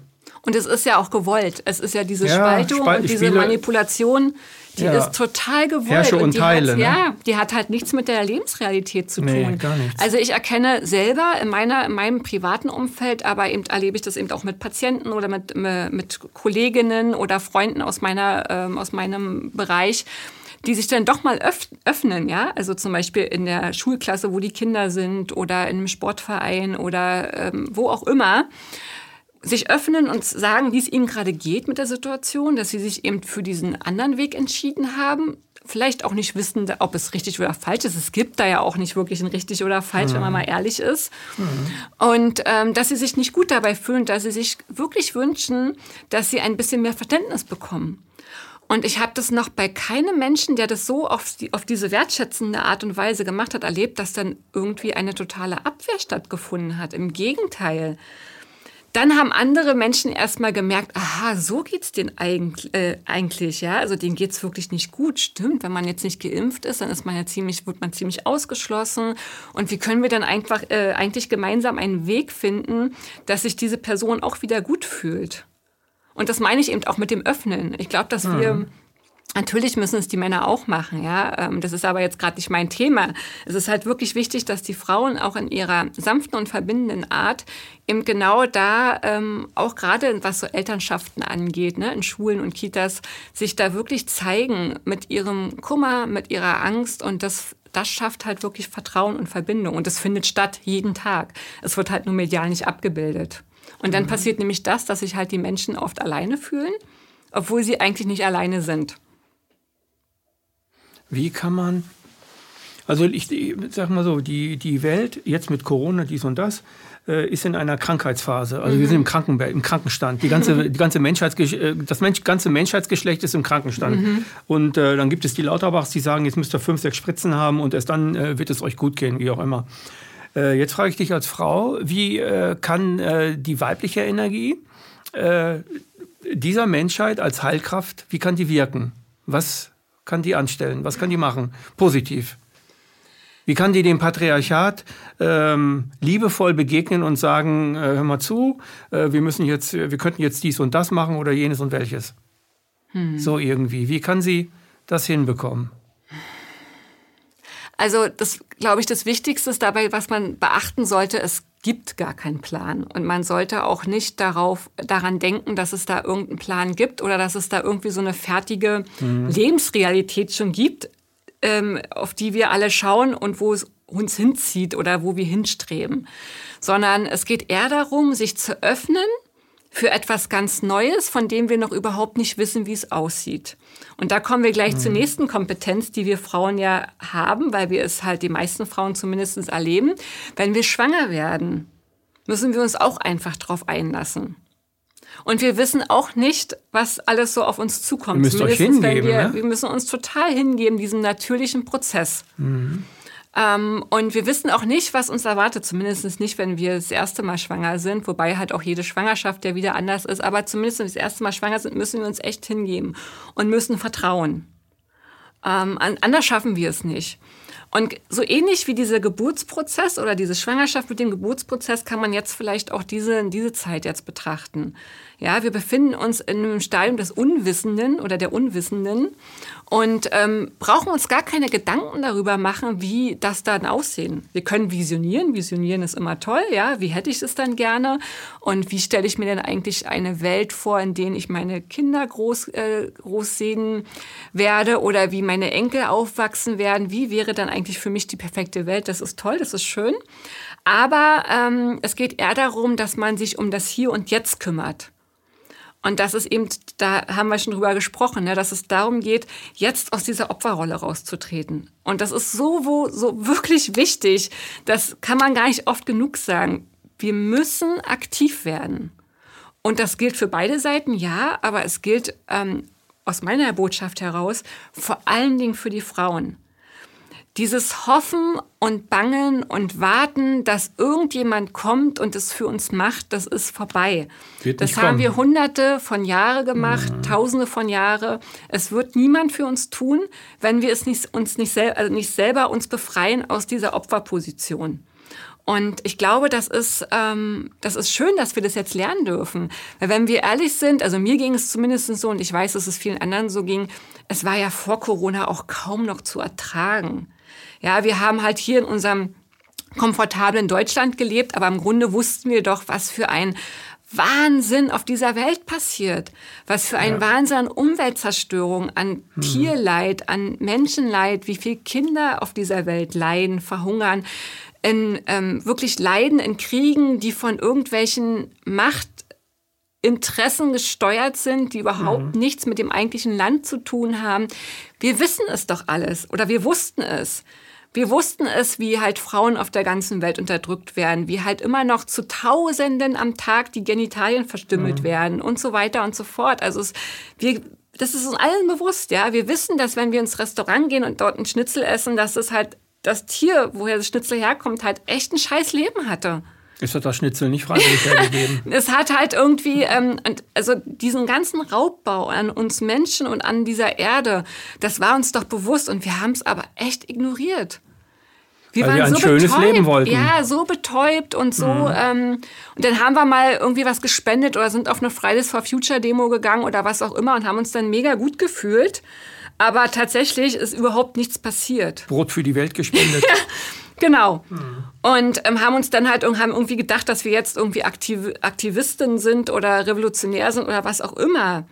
Und es ist ja auch gewollt. Es ist ja diese ja, Spaltung Spalt und diese Manipulation, die ja. ist total gewollt. Herrsche und, und Teile. Hat, ne? Ja, die hat halt nichts mit der Lebensrealität zu nee, tun. Gar nichts. Also ich erkenne selber in, meiner, in meinem privaten Umfeld, aber eben erlebe ich das eben auch mit Patienten oder mit, mit Kolleginnen oder Freunden aus, meiner, ähm, aus meinem Bereich, die sich dann doch mal öff öffnen, ja, also zum Beispiel in der Schulklasse, wo die Kinder sind oder in einem Sportverein oder ähm, wo auch immer sich öffnen und sagen, wie es ihnen gerade geht mit der Situation, dass sie sich eben für diesen anderen Weg entschieden haben. Vielleicht auch nicht wissen, ob es richtig oder falsch ist. Es gibt da ja auch nicht wirklich ein richtig oder falsch, mhm. wenn man mhm. mal ehrlich ist. Mhm. Und ähm, dass sie sich nicht gut dabei fühlen, dass sie sich wirklich wünschen, dass sie ein bisschen mehr Verständnis bekommen. Und ich habe das noch bei keinem Menschen, der das so auf, die, auf diese wertschätzende Art und Weise gemacht hat, erlebt, dass dann irgendwie eine totale Abwehr stattgefunden hat. Im Gegenteil dann haben andere Menschen erstmal gemerkt, aha, so geht's denen eigentlich, äh, eigentlich, ja. Also denen geht's wirklich nicht gut. Stimmt, wenn man jetzt nicht geimpft ist, dann ist man ja ziemlich, wird man ziemlich ausgeschlossen. Und wie können wir dann einfach äh, eigentlich gemeinsam einen Weg finden, dass sich diese Person auch wieder gut fühlt? Und das meine ich eben auch mit dem Öffnen. Ich glaube, dass mhm. wir Natürlich müssen es die Männer auch machen, ja. Ähm, das ist aber jetzt gerade nicht mein Thema. Es ist halt wirklich wichtig, dass die Frauen auch in ihrer sanften und verbindenden Art eben genau da, ähm, auch gerade was so Elternschaften angeht, ne, in Schulen und Kitas, sich da wirklich zeigen mit ihrem Kummer, mit ihrer Angst und das das schafft halt wirklich Vertrauen und Verbindung. Und das findet statt jeden Tag. Es wird halt nur medial nicht abgebildet. Und dann mhm. passiert nämlich das, dass sich halt die Menschen oft alleine fühlen, obwohl sie eigentlich nicht alleine sind. Wie kann man, also ich, ich sag mal so, die, die Welt jetzt mit Corona, dies und das, äh, ist in einer Krankheitsphase. Also mhm. wir sind im, Kranken, im Krankenstand. Die ganze, die ganze Menschheitsgesch äh, das Mensch, ganze Menschheitsgeschlecht ist im Krankenstand. Mhm. Und äh, dann gibt es die Lauterbachs, die sagen, jetzt müsst ihr fünf, sechs Spritzen haben und erst dann äh, wird es euch gut gehen, wie auch immer. Äh, jetzt frage ich dich als Frau, wie äh, kann die weibliche Energie dieser Menschheit als Heilkraft, wie kann die wirken? Was kann die anstellen? Was kann die machen? Positiv. Wie kann die dem Patriarchat ähm, liebevoll begegnen und sagen, äh, hör mal zu, äh, wir müssen jetzt, wir könnten jetzt dies und das machen oder jenes und welches. Hm. So irgendwie. Wie kann sie das hinbekommen? Also das, glaube ich, das Wichtigste ist dabei, was man beachten sollte, es gibt gar keinen Plan. Und man sollte auch nicht darauf, daran denken, dass es da irgendeinen Plan gibt oder dass es da irgendwie so eine fertige mhm. Lebensrealität schon gibt, ähm, auf die wir alle schauen und wo es uns hinzieht oder wo wir hinstreben. Sondern es geht eher darum, sich zu öffnen für etwas ganz Neues, von dem wir noch überhaupt nicht wissen, wie es aussieht. Und da kommen wir gleich mhm. zur nächsten Kompetenz, die wir Frauen ja haben, weil wir es halt die meisten Frauen zumindest erleben. Wenn wir schwanger werden, müssen wir uns auch einfach drauf einlassen. Und wir wissen auch nicht, was alles so auf uns zukommt. Ihr müsst euch hingeben, wir, ne? wir müssen uns total hingeben, diesem natürlichen Prozess. Mhm. Ähm, und wir wissen auch nicht, was uns erwartet, zumindest nicht, wenn wir das erste Mal schwanger sind, wobei halt auch jede Schwangerschaft ja wieder anders ist. Aber zumindest, wenn wir das erste Mal schwanger sind, müssen wir uns echt hingeben und müssen vertrauen. Ähm, anders schaffen wir es nicht. Und so ähnlich wie dieser Geburtsprozess oder diese Schwangerschaft mit dem Geburtsprozess kann man jetzt vielleicht auch diese, diese Zeit jetzt betrachten. Ja, wir befinden uns in einem Stadium des Unwissenden oder der Unwissenden und ähm, brauchen uns gar keine Gedanken darüber machen, wie das dann aussehen. Wir können visionieren. Visionieren ist immer toll, ja. Wie hätte ich es dann gerne? Und wie stelle ich mir denn eigentlich eine Welt vor, in der ich meine Kinder groß, äh, groß sehen werde oder wie meine Enkel aufwachsen werden? Wie wäre dann eigentlich für mich die perfekte Welt? Das ist toll, das ist schön. Aber ähm, es geht eher darum, dass man sich um das Hier und Jetzt kümmert. Und das ist eben, da haben wir schon drüber gesprochen, ne, dass es darum geht, jetzt aus dieser Opferrolle rauszutreten. Und das ist so, wo, so wirklich wichtig. Das kann man gar nicht oft genug sagen. Wir müssen aktiv werden. Und das gilt für beide Seiten, ja, aber es gilt ähm, aus meiner Botschaft heraus vor allen Dingen für die Frauen. Dieses Hoffen und Bangen und Warten, dass irgendjemand kommt und es für uns macht, das ist vorbei. Das haben kommen. wir hunderte von Jahren gemacht, mhm. tausende von Jahren. Es wird niemand für uns tun, wenn wir es nicht, uns nicht, sel also nicht selber uns befreien aus dieser Opferposition. Und ich glaube, das ist, ähm, das ist schön, dass wir das jetzt lernen dürfen. Weil wenn wir ehrlich sind, also mir ging es zumindest so und ich weiß, dass es vielen anderen so ging, es war ja vor Corona auch kaum noch zu ertragen. Ja, wir haben halt hier in unserem komfortablen Deutschland gelebt, aber im Grunde wussten wir doch, was für ein Wahnsinn auf dieser Welt passiert. Was für ein ja. Wahnsinn an Umweltzerstörung, an hm. Tierleid, an Menschenleid, wie viele Kinder auf dieser Welt leiden, verhungern, in, ähm, wirklich leiden in Kriegen, die von irgendwelchen Machtinteressen gesteuert sind, die überhaupt mhm. nichts mit dem eigentlichen Land zu tun haben. Wir wissen es doch alles oder wir wussten es. Wir wussten es, wie halt Frauen auf der ganzen Welt unterdrückt werden, wie halt immer noch zu Tausenden am Tag die Genitalien verstümmelt mhm. werden und so weiter und so fort. Also es, wir, das ist uns allen bewusst, ja. Wir wissen, dass wenn wir ins Restaurant gehen und dort ein Schnitzel essen, dass es halt das Tier, woher das Schnitzel herkommt, halt echt ein scheiß Leben hatte. Es hat das Schnitzel nicht freiwillig hergegeben. es hat halt irgendwie, ähm, also diesen ganzen Raubbau an uns Menschen und an dieser Erde, das war uns doch bewusst und wir haben es aber echt ignoriert. Wir Weil waren wir ein so schönes betäubt, Leben wollten. Ja, so betäubt und so. Mhm. Ähm, und dann haben wir mal irgendwie was gespendet oder sind auf eine Fridays for Future Demo gegangen oder was auch immer und haben uns dann mega gut gefühlt. Aber tatsächlich ist überhaupt nichts passiert. Brot für die Welt gespendet. Genau. Mhm. Und ähm, haben uns dann halt haben irgendwie gedacht, dass wir jetzt irgendwie Aktiv Aktivisten sind oder revolutionär sind oder was auch immer.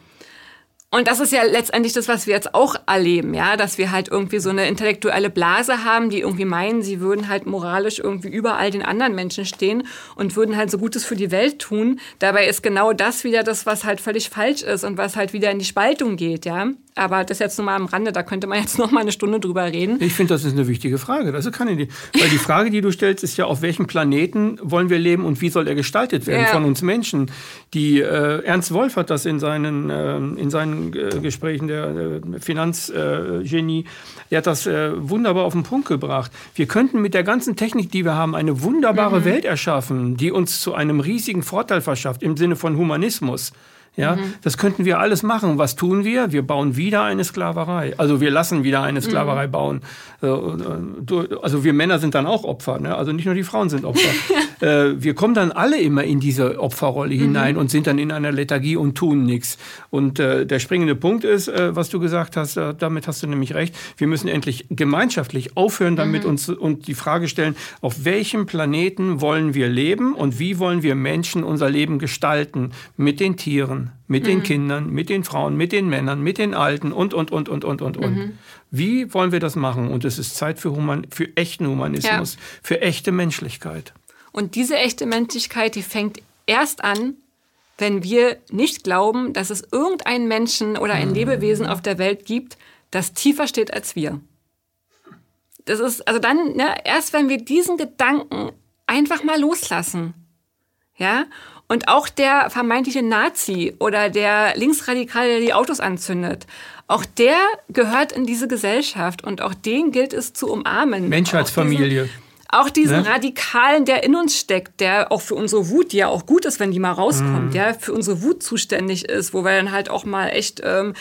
Und das ist ja letztendlich das, was wir jetzt auch erleben, ja, dass wir halt irgendwie so eine intellektuelle Blase haben, die irgendwie meinen, sie würden halt moralisch irgendwie über all den anderen Menschen stehen und würden halt so Gutes für die Welt tun. Dabei ist genau das wieder das, was halt völlig falsch ist und was halt wieder in die Spaltung geht, ja. Aber das jetzt nur mal am Rande, da könnte man jetzt noch mal eine Stunde drüber reden. Ich finde, das ist eine wichtige Frage. Das ist keine Idee. Weil die Frage, die du stellst, ist ja, auf welchem Planeten wollen wir leben und wie soll er gestaltet werden ja. von uns Menschen? Die, äh, Ernst Wolf hat das in seinen, äh, in seinen äh, Gesprächen, der Finanzgenie, der hat das äh, wunderbar auf den Punkt gebracht. Wir könnten mit der ganzen Technik, die wir haben, eine wunderbare mhm. Welt erschaffen, die uns zu einem riesigen Vorteil verschafft im Sinne von Humanismus. Ja, mhm. das könnten wir alles machen. Was tun wir? Wir bauen wieder eine Sklaverei. Also wir lassen wieder eine Sklaverei mhm. bauen. Äh, also wir Männer sind dann auch Opfer. Ne? Also nicht nur die Frauen sind Opfer. Äh, wir kommen dann alle immer in diese Opferrolle mhm. hinein und sind dann in einer Lethargie und tun nichts. Und äh, der springende Punkt ist, äh, was du gesagt hast, äh, damit hast du nämlich recht. Wir müssen endlich gemeinschaftlich aufhören, damit mhm. uns und die Frage stellen, auf welchem Planeten wollen wir leben und wie wollen wir Menschen unser Leben gestalten mit den Tieren mit mhm. den Kindern, mit den Frauen, mit den Männern, mit den Alten und, und, und, und, und, und, und. Mhm. Wie wollen wir das machen? Und es ist Zeit für, Human für echten Humanismus, ja. für echte Menschlichkeit. Und diese echte Menschlichkeit, die fängt erst an, wenn wir nicht glauben, dass es irgendeinen Menschen oder ein mhm. Lebewesen auf der Welt gibt, das tiefer steht als wir. Das ist, also dann, ne, erst wenn wir diesen Gedanken einfach mal loslassen, ja, und auch der vermeintliche Nazi oder der Linksradikale, der die Autos anzündet, auch der gehört in diese Gesellschaft und auch den gilt es zu umarmen. Menschheitsfamilie. Auch diesen ne? Radikalen, der in uns steckt, der auch für unsere Wut, die ja auch gut ist, wenn die mal rauskommt, mhm. ja, für unsere Wut zuständig ist, wo wir dann halt auch mal echt ähm,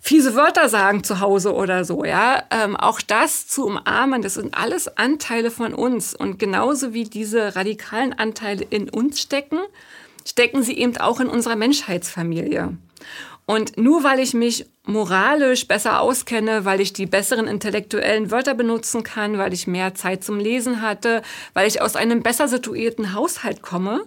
fiese Wörter sagen zu Hause oder so, ja. Ähm, auch das zu umarmen, das sind alles Anteile von uns. Und genauso wie diese radikalen Anteile in uns stecken, stecken sie eben auch in unserer Menschheitsfamilie. Und nur weil ich mich moralisch besser auskenne, weil ich die besseren intellektuellen Wörter benutzen kann, weil ich mehr Zeit zum Lesen hatte, weil ich aus einem besser situierten Haushalt komme,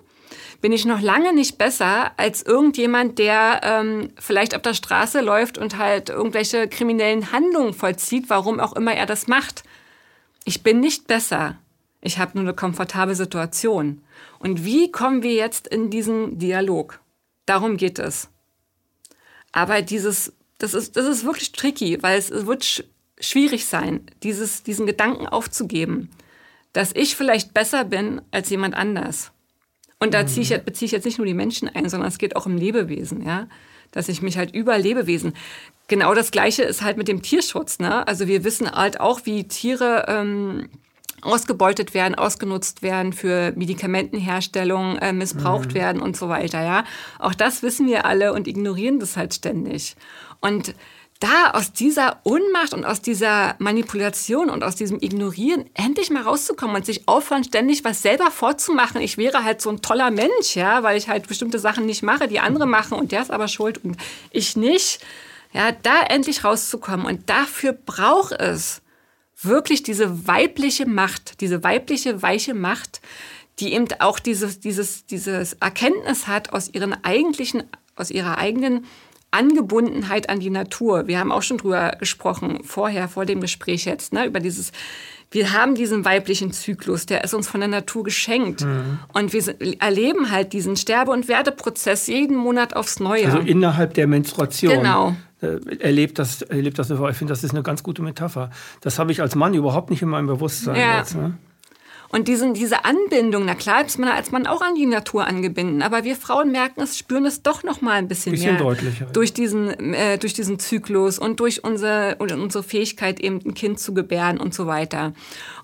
bin ich noch lange nicht besser als irgendjemand, der ähm, vielleicht auf der Straße läuft und halt irgendwelche kriminellen Handlungen vollzieht, warum auch immer er das macht. Ich bin nicht besser. Ich habe nur eine komfortable Situation. Und wie kommen wir jetzt in diesen Dialog? Darum geht es. Aber dieses, das ist, das ist wirklich tricky, weil es, es wird sch schwierig sein, dieses, diesen Gedanken aufzugeben, dass ich vielleicht besser bin als jemand anders. Und da ziehe ich, beziehe ich jetzt nicht nur die Menschen ein, sondern es geht auch um Lebewesen, ja. Dass ich mich halt über Lebewesen. Genau das Gleiche ist halt mit dem Tierschutz, ne? Also wir wissen halt auch, wie Tiere ähm, ausgebeutet werden, ausgenutzt werden, für Medikamentenherstellung äh, missbraucht mhm. werden und so weiter. Ja, auch das wissen wir alle und ignorieren das halt ständig. Und da aus dieser Unmacht und aus dieser Manipulation und aus diesem Ignorieren endlich mal rauszukommen und sich aufhören, ständig was selber vorzumachen. Ich wäre halt so ein toller Mensch, ja, weil ich halt bestimmte Sachen nicht mache, die andere machen und der ist aber schuld und ich nicht. Ja, da endlich rauszukommen und dafür braucht es wirklich diese weibliche Macht, diese weibliche, weiche Macht, die eben auch dieses, dieses, dieses Erkenntnis hat aus ihren eigentlichen, aus ihrer eigenen Angebundenheit an die Natur. Wir haben auch schon drüber gesprochen, vorher, vor dem Gespräch jetzt, ne, über dieses, wir haben diesen weiblichen Zyklus, der ist uns von der Natur geschenkt. Mhm. Und wir erleben halt diesen Sterbe- und Werteprozess jeden Monat aufs Neue. Also innerhalb der Menstruation. Genau. Äh, erlebt das, erlebt das Ich finde, das ist eine ganz gute Metapher. Das habe ich als Mann überhaupt nicht in meinem Bewusstsein. Ja. Jetzt, ne? Und diesen, diese Anbindung, na klar ist man als Mann auch an die Natur angebunden, aber wir Frauen merken es, spüren es doch noch mal ein bisschen, bisschen mehr. deutlicher. Durch diesen, äh, durch diesen Zyklus und durch unsere, unsere Fähigkeit, eben ein Kind zu gebären und so weiter.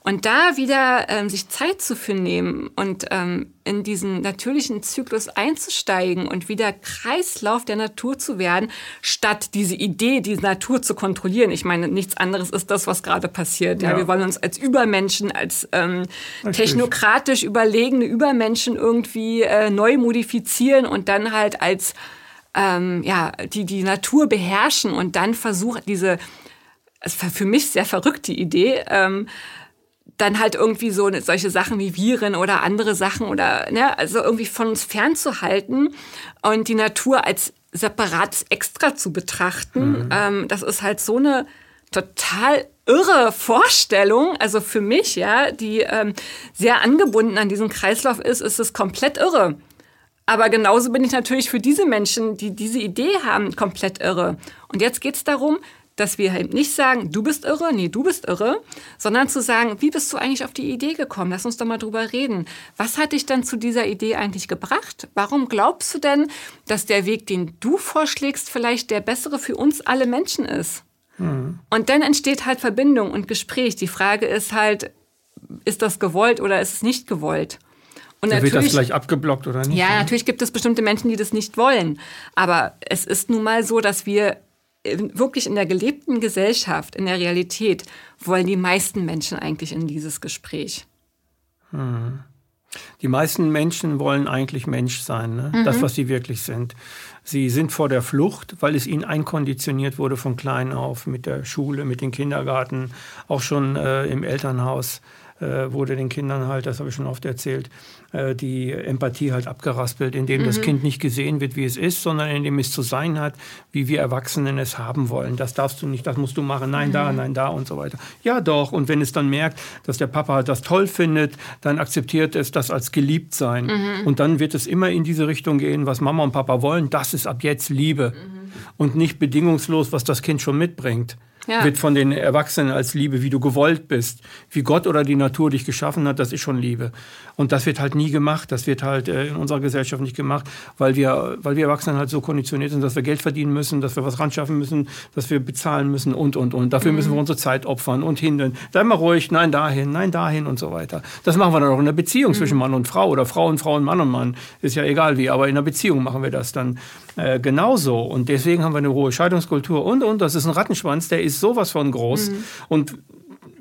Und da wieder ähm, sich Zeit zu für nehmen und ähm, in diesen natürlichen Zyklus einzusteigen und wieder Kreislauf der Natur zu werden, statt diese Idee, die Natur zu kontrollieren. Ich meine, nichts anderes ist das, was gerade passiert. Ja. ja. wir wollen uns als Übermenschen, als ähm, technokratisch überlegene Übermenschen irgendwie äh, neu modifizieren und dann halt als ähm, ja, die die Natur beherrschen und dann versuchen, diese, für mich sehr verrückte Idee, ähm, dann halt irgendwie so solche Sachen wie Viren oder andere Sachen oder ne, also irgendwie von uns fernzuhalten und die Natur als separates Extra zu betrachten. Mhm. Ähm, das ist halt so eine total irre Vorstellung. Also für mich, ja, die ähm, sehr angebunden an diesen Kreislauf ist, ist es komplett irre. Aber genauso bin ich natürlich für diese Menschen, die diese Idee haben, komplett irre. Und jetzt geht es darum, dass wir halt nicht sagen, du bist irre, nee, du bist irre, sondern zu sagen, wie bist du eigentlich auf die Idee gekommen? Lass uns doch mal drüber reden. Was hat dich dann zu dieser Idee eigentlich gebracht? Warum glaubst du denn, dass der Weg, den du vorschlägst, vielleicht der bessere für uns alle Menschen ist? Mhm. Und dann entsteht halt Verbindung und Gespräch. Die Frage ist halt, ist das gewollt oder ist es nicht gewollt? Und da wird das gleich abgeblockt oder nicht? Ja, natürlich gibt es bestimmte Menschen, die das nicht wollen. Aber es ist nun mal so, dass wir wirklich in der gelebten Gesellschaft, in der Realität, wollen die meisten Menschen eigentlich in dieses Gespräch. Hm. Die meisten Menschen wollen eigentlich Mensch sein, ne? mhm. das, was sie wirklich sind. Sie sind vor der Flucht, weil es ihnen einkonditioniert wurde von klein auf, mit der Schule, mit dem Kindergarten, auch schon äh, im Elternhaus äh, wurde den Kindern halt, das habe ich schon oft erzählt, äh, die Empathie halt abgeraspelt, indem mhm. das Kind nicht gesehen wird, wie es ist, sondern indem es zu sein hat, wie wir Erwachsenen es haben wollen. Das darfst du nicht, das musst du machen, nein, mhm. da, nein, da und so weiter. Ja, doch. Und wenn es dann merkt, dass der Papa halt das toll findet, dann akzeptiert es das als geliebt sein. Mhm. Und dann wird es immer in diese Richtung gehen, was Mama und Papa wollen. Das ist ab jetzt Liebe. Mhm. Und nicht bedingungslos, was das Kind schon mitbringt ja. wird von den Erwachsenen als Liebe, wie du gewollt bist, wie Gott oder die Natur dich geschaffen hat, das ist schon Liebe. Und das wird halt nie gemacht, das wird halt äh, in unserer Gesellschaft nicht gemacht, weil wir, weil wir Erwachsenen halt so konditioniert sind, dass wir Geld verdienen müssen, dass wir was ran schaffen müssen, dass wir bezahlen müssen und, und, und. Dafür mhm. müssen wir unsere Zeit opfern und hindern. Sei mal ruhig, nein, dahin, nein, dahin und so weiter. Das machen wir dann auch in der Beziehung mhm. zwischen Mann und Frau oder Frau und Frau und Mann und Mann. Ist ja egal wie, aber in der Beziehung machen wir das dann äh, genauso. Und deswegen haben wir eine hohe Scheidungskultur und, und. Das ist ein Rattenschwanz, der ist sowas von groß. Mhm. Und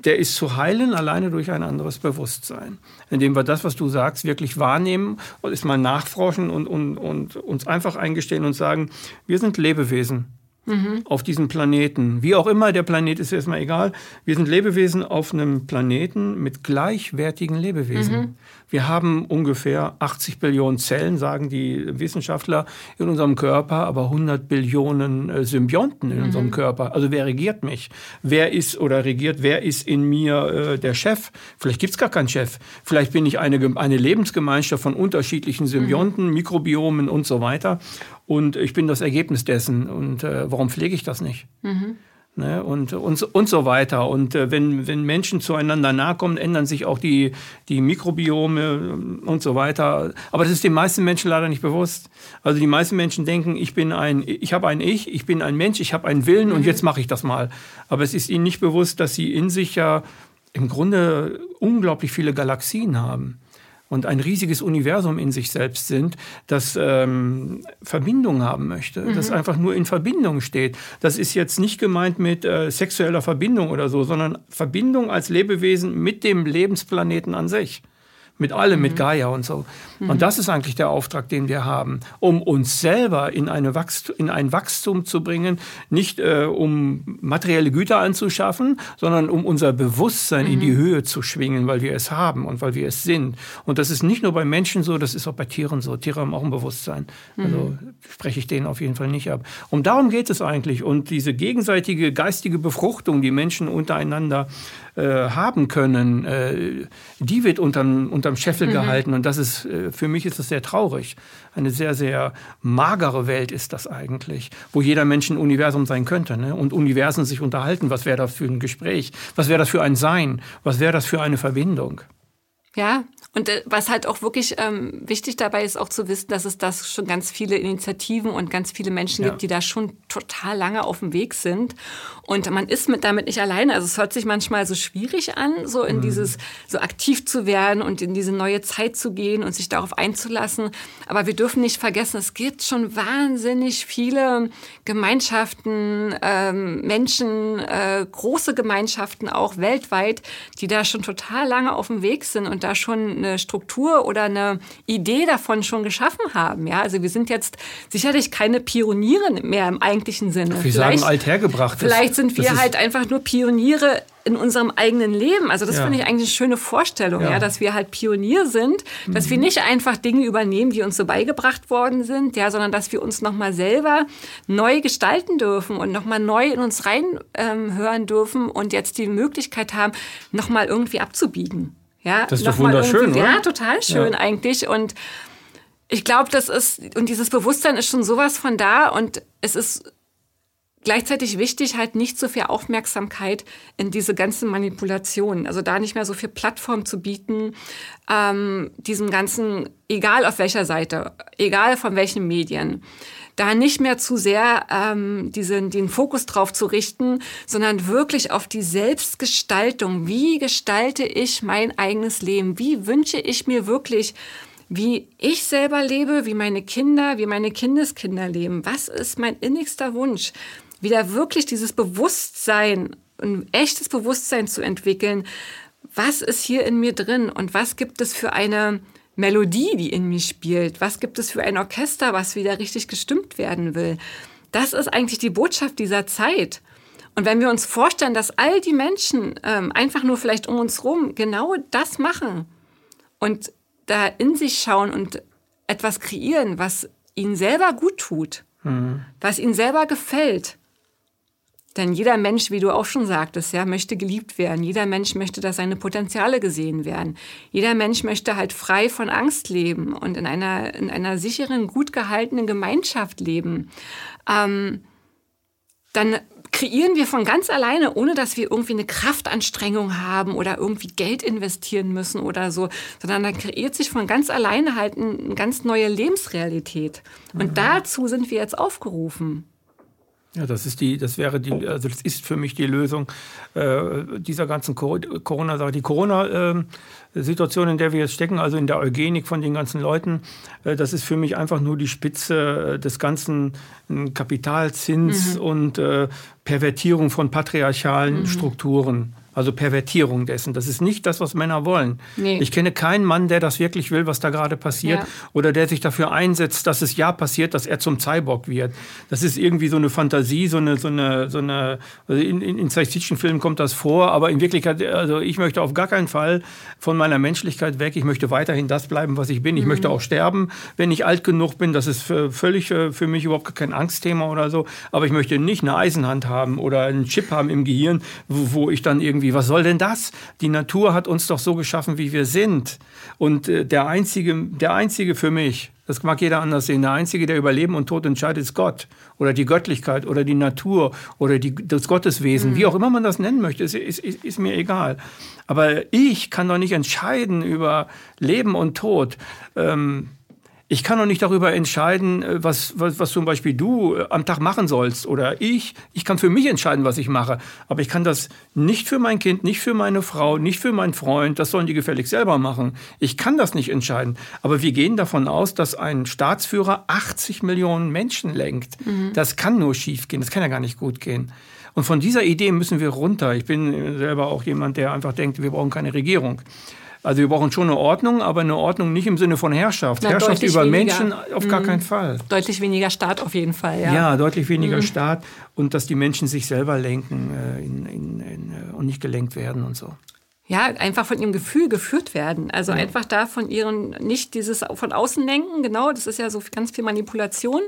der ist zu heilen alleine durch ein anderes Bewusstsein. Indem wir das, was du sagst, wirklich wahrnehmen und es mal nachforschen und, und, und uns einfach eingestehen und sagen, wir sind Lebewesen mhm. auf diesem Planeten. Wie auch immer, der Planet ist erstmal egal. Wir sind Lebewesen auf einem Planeten mit gleichwertigen Lebewesen. Mhm. Wir haben ungefähr 80 Billionen Zellen, sagen die Wissenschaftler, in unserem Körper, aber 100 Billionen äh, Symbionten in mhm. unserem Körper. Also wer regiert mich? Wer ist oder regiert, wer ist in mir äh, der Chef? Vielleicht gibt es gar keinen Chef. Vielleicht bin ich eine, eine Lebensgemeinschaft von unterschiedlichen Symbionten, mhm. Mikrobiomen und so weiter. Und ich bin das Ergebnis dessen. Und äh, warum pflege ich das nicht? Mhm. Ne, und, und, und so weiter. Und äh, wenn, wenn Menschen zueinander nahe kommen, ändern sich auch die, die Mikrobiome und so weiter. Aber das ist den meisten Menschen leider nicht bewusst. Also die meisten Menschen denken, ich bin ein, ich habe ein Ich, ich bin ein Mensch, ich habe einen Willen mhm. und jetzt mache ich das mal. Aber es ist ihnen nicht bewusst, dass sie in sich ja im Grunde unglaublich viele Galaxien haben und ein riesiges Universum in sich selbst sind, das ähm, Verbindung haben möchte, mhm. das einfach nur in Verbindung steht. Das ist jetzt nicht gemeint mit äh, sexueller Verbindung oder so, sondern Verbindung als Lebewesen mit dem Lebensplaneten an sich mit allem, mhm. mit Gaia und so. Mhm. Und das ist eigentlich der Auftrag, den wir haben, um uns selber in, eine Wachstum, in ein Wachstum zu bringen, nicht äh, um materielle Güter anzuschaffen, sondern um unser Bewusstsein mhm. in die mhm. Höhe zu schwingen, weil wir es haben und weil wir es sind. Und das ist nicht nur bei Menschen so, das ist auch bei Tieren so. Tiere haben auch ein Bewusstsein. Also mhm. spreche ich denen auf jeden Fall nicht ab. Um darum geht es eigentlich. Und diese gegenseitige geistige Befruchtung, die Menschen untereinander äh, haben können, äh, die wird unterm, unterm Scheffel mhm. gehalten. Und das ist, äh, für mich ist das sehr traurig. Eine sehr, sehr magere Welt ist das eigentlich, wo jeder Mensch ein Universum sein könnte. Ne? Und Universen sich unterhalten. Was wäre das für ein Gespräch? Was wäre das für ein Sein? Was wäre das für eine Verbindung? Ja, Und äh, was halt auch wirklich ähm, wichtig dabei ist, auch zu wissen, dass es das schon ganz viele Initiativen und ganz viele Menschen ja. gibt, die da schon total lange auf dem Weg sind. Und man ist mit damit nicht alleine. Also es hört sich manchmal so schwierig an, so in mhm. dieses, so aktiv zu werden und in diese neue Zeit zu gehen und sich darauf einzulassen. Aber wir dürfen nicht vergessen, es gibt schon wahnsinnig viele Gemeinschaften, ähm, Menschen, äh, große Gemeinschaften auch weltweit, die da schon total lange auf dem Weg sind und da schon eine Struktur oder eine Idee davon schon geschaffen haben. Ja, also wir sind jetzt sicherlich keine Pioniere mehr im eigentlichen Sinne. Wir vielleicht, sagen althergebracht. Vielleicht sind wir halt einfach nur Pioniere in unserem eigenen Leben. Also das ja. finde ich eigentlich eine schöne Vorstellung, ja. ja. dass wir halt Pionier sind, dass mhm. wir nicht einfach Dinge übernehmen, die uns so beigebracht worden sind, ja, sondern dass wir uns nochmal selber neu gestalten dürfen und nochmal neu in uns reinhören ähm, dürfen und jetzt die Möglichkeit haben, nochmal irgendwie abzubiegen. Ja, das ist doch wunderschön, oder? Ja, total schön ja. eigentlich. Und ich glaube, das ist, und dieses Bewusstsein ist schon sowas von da und es ist gleichzeitig wichtig, halt nicht so viel Aufmerksamkeit in diese ganzen Manipulationen. Also da nicht mehr so viel Plattform zu bieten, ähm, diesem ganzen, egal auf welcher Seite, egal von welchen Medien, da nicht mehr zu sehr ähm, diesen, den Fokus drauf zu richten, sondern wirklich auf die Selbstgestaltung. Wie gestalte ich mein eigenes Leben? Wie wünsche ich mir wirklich, wie ich selber lebe, wie meine Kinder, wie meine Kindeskinder leben? Was ist mein innigster Wunsch? Wieder wirklich dieses Bewusstsein, ein echtes Bewusstsein zu entwickeln. Was ist hier in mir drin und was gibt es für eine Melodie, die in mir spielt? Was gibt es für ein Orchester, was wieder richtig gestimmt werden will? Das ist eigentlich die Botschaft dieser Zeit. Und wenn wir uns vorstellen, dass all die Menschen ähm, einfach nur vielleicht um uns rum genau das machen und da in sich schauen und etwas kreieren, was ihnen selber gut tut, mhm. was ihnen selber gefällt, denn jeder Mensch, wie du auch schon sagtest, ja, möchte geliebt werden. Jeder Mensch möchte, dass seine Potenziale gesehen werden. Jeder Mensch möchte halt frei von Angst leben und in einer, in einer sicheren, gut gehaltenen Gemeinschaft leben. Ähm, dann kreieren wir von ganz alleine, ohne dass wir irgendwie eine Kraftanstrengung haben oder irgendwie Geld investieren müssen oder so, sondern dann kreiert sich von ganz alleine halt eine ganz neue Lebensrealität. Und mhm. dazu sind wir jetzt aufgerufen. Ja, das ist die, das wäre die, also das ist für mich die Lösung äh, dieser ganzen Corona-Sache. Die Corona-Situation, in der wir jetzt stecken, also in der Eugenik von den ganzen Leuten, äh, das ist für mich einfach nur die Spitze äh, des ganzen äh, Kapitalzins mhm. und äh, Pervertierung von patriarchalen mhm. Strukturen. Also Pervertierung dessen. Das ist nicht das, was Männer wollen. Nee. Ich kenne keinen Mann, der das wirklich will, was da gerade passiert, ja. oder der sich dafür einsetzt, dass es ja passiert, dass er zum Cyborg wird. Das ist irgendwie so eine Fantasie, so eine, so eine, so eine. Also in, in, in Science-Fiction-Filmen kommt das vor, aber in Wirklichkeit, also ich möchte auf gar keinen Fall von meiner Menschlichkeit weg. Ich möchte weiterhin das bleiben, was ich bin. Ich mhm. möchte auch sterben, wenn ich alt genug bin. Das ist für, völlig äh, für mich überhaupt kein Angstthema oder so. Aber ich möchte nicht eine Eisenhand haben oder einen Chip haben im Gehirn, wo, wo ich dann irgendwie irgendwie, was soll denn das? Die Natur hat uns doch so geschaffen, wie wir sind. Und äh, der einzige, der einzige für mich, das mag jeder anders sehen, der einzige, der über Leben und Tod entscheidet, ist Gott oder die Göttlichkeit oder die Natur oder die, das Gotteswesen, mhm. wie auch immer man das nennen möchte, ist, ist, ist, mir egal. Aber ich kann doch nicht entscheiden über Leben und Tod. Ähm, ich kann doch nicht darüber entscheiden, äh, was, was, was zum Beispiel du äh, am Tag machen sollst oder ich. Ich kann für mich entscheiden, was ich mache. Aber ich kann das nicht für mein Kind, nicht für meine Frau, nicht für meinen Freund. Das sollen die gefälligst selber machen. Ich kann das nicht entscheiden. Aber wir gehen davon aus, dass ein Staatsführer 80 Millionen Menschen lenkt. Mhm. Das kann nur schief gehen. Das kann ja gar nicht gut gehen. Und von dieser Idee müssen wir runter. Ich bin selber auch jemand, der einfach denkt, wir brauchen keine Regierung. Also wir brauchen schon eine Ordnung, aber eine Ordnung nicht im Sinne von Herrschaft. Na, Herrschaft über weniger. Menschen auf gar mhm. keinen Fall. Deutlich weniger Staat auf jeden Fall, ja. Ja, deutlich weniger mhm. Staat und dass die Menschen sich selber lenken äh, in, in, in, äh, und nicht gelenkt werden und so. Ja, einfach von ihrem Gefühl geführt werden. Also ja. einfach da von ihren, nicht dieses von außen lenken, genau, das ist ja so ganz viel Manipulation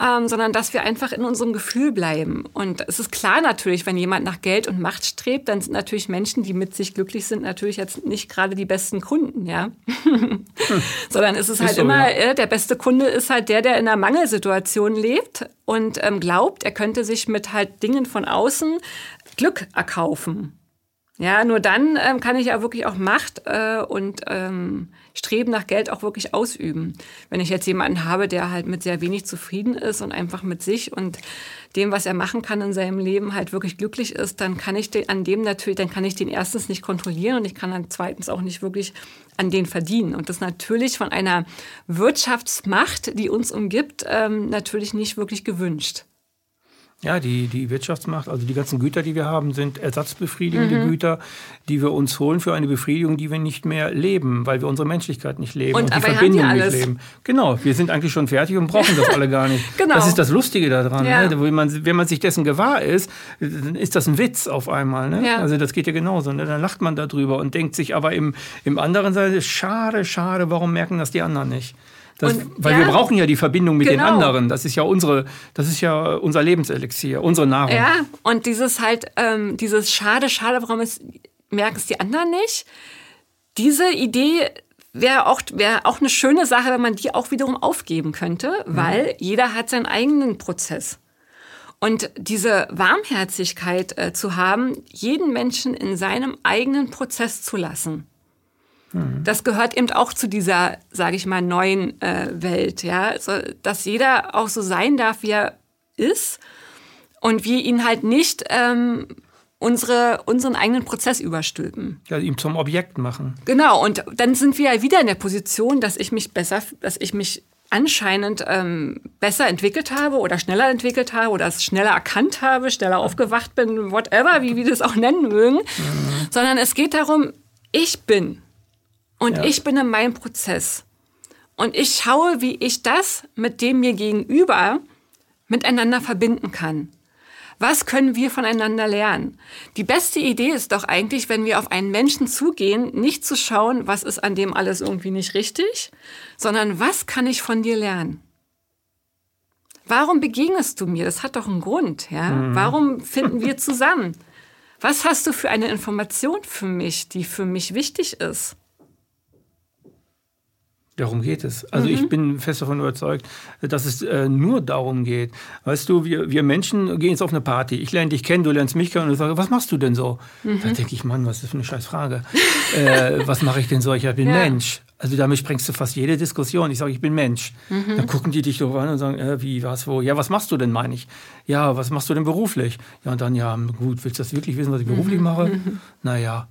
ähm, sondern dass wir einfach in unserem Gefühl bleiben. Und es ist klar natürlich, wenn jemand nach Geld und Macht strebt, dann sind natürlich Menschen, die mit sich glücklich sind, natürlich jetzt nicht gerade die besten Kunden, ja. hm. Sondern es ist, ist halt so, immer, ja. Äh, der beste Kunde ist halt der, der in einer Mangelsituation lebt und ähm, glaubt, er könnte sich mit halt Dingen von außen Glück erkaufen. Ja, nur dann ähm, kann ich ja wirklich auch Macht äh, und ähm, Streben nach Geld auch wirklich ausüben. Wenn ich jetzt jemanden habe, der halt mit sehr wenig zufrieden ist und einfach mit sich und dem, was er machen kann in seinem Leben, halt wirklich glücklich ist, dann kann ich den, an dem natürlich, dann kann ich den erstens nicht kontrollieren und ich kann dann zweitens auch nicht wirklich an den verdienen. Und das natürlich von einer Wirtschaftsmacht, die uns umgibt, ähm, natürlich nicht wirklich gewünscht. Ja, die, die Wirtschaftsmacht, also die ganzen Güter, die wir haben, sind ersatzbefriedigende mhm. Güter, die wir uns holen für eine Befriedigung, die wir nicht mehr leben, weil wir unsere Menschlichkeit nicht leben und, und die Verbindung ja nicht leben. Genau, wir sind eigentlich schon fertig und brauchen das alle gar nicht. genau. Das ist das Lustige daran. Ja. Ne? Wenn, man, wenn man sich dessen gewahr ist, dann ist das ein Witz auf einmal. Ne? Ja. Also das geht ja genauso. Ne? Dann lacht man darüber und denkt sich aber im, im anderen Seite, schade, schade, warum merken das die anderen nicht? Das, Und, weil ja, wir brauchen ja die Verbindung mit den genau. anderen. Das ist ja unsere, das ist ja unser Lebenselixier, unsere Nahrung. Ja, und dieses halt, ähm, dieses Schade, schade, warum es, merken es die anderen nicht? Diese Idee wäre auch, wäre auch eine schöne Sache, wenn man die auch wiederum aufgeben könnte, weil jeder hat seinen eigenen Prozess. Und diese Warmherzigkeit äh, zu haben, jeden Menschen in seinem eigenen Prozess zu lassen. Das gehört eben auch zu dieser, sage ich mal, neuen äh, Welt, ja, also, dass jeder auch so sein darf, wie er ist und wir ihn halt nicht ähm, unsere, unseren eigenen Prozess überstülpen. Ja, ihm zum Objekt machen. Genau, und dann sind wir ja wieder in der Position, dass ich mich besser, dass ich mich anscheinend ähm, besser entwickelt habe oder schneller entwickelt habe oder es schneller erkannt habe, schneller aufgewacht bin, whatever, wie wir das auch nennen mögen, mhm. sondern es geht darum, ich bin und Ja. ich bin in meinem Prozess. Und ich schaue, wie ich das mit dem mir gegenüber miteinander verbinden kann. Was können wir voneinander lernen? Die beste Idee ist doch eigentlich, wenn wir auf einen Menschen zugehen, nicht zu schauen, was ist an dem alles irgendwie nicht richtig, sondern was kann ich von dir lernen? Warum begegnest du mir? Das hat doch einen Grund, ja? Warum finden wir zusammen? Was hast du für eine Information für mich, die für mich wichtig ist? Darum geht es. Also Mhm. ich bin fest davon überzeugt, dass es äh, nur darum geht. Weißt du, wir, wir Menschen gehen jetzt auf eine Party. Ich lerne dich kennen, du lernst mich kennen und ich sage, was machst du denn so? Mhm. Da denke ich, Mann, was ist das für eine scheiß Frage? äh, was mache ich denn so? Ich bin Ja. Mensch. Also damit sprengst du fast jede Diskussion. Ich sage, ich bin Mensch. Mhm. Dann gucken die dich doch an und sagen, äh, wie, was, wo? Ja, was machst du denn, meine ich? Ja, was machst du denn beruflich? Ja, und dann, ja, gut, willst du das wirklich wissen, was ich Mhm. beruflich mache? Naja.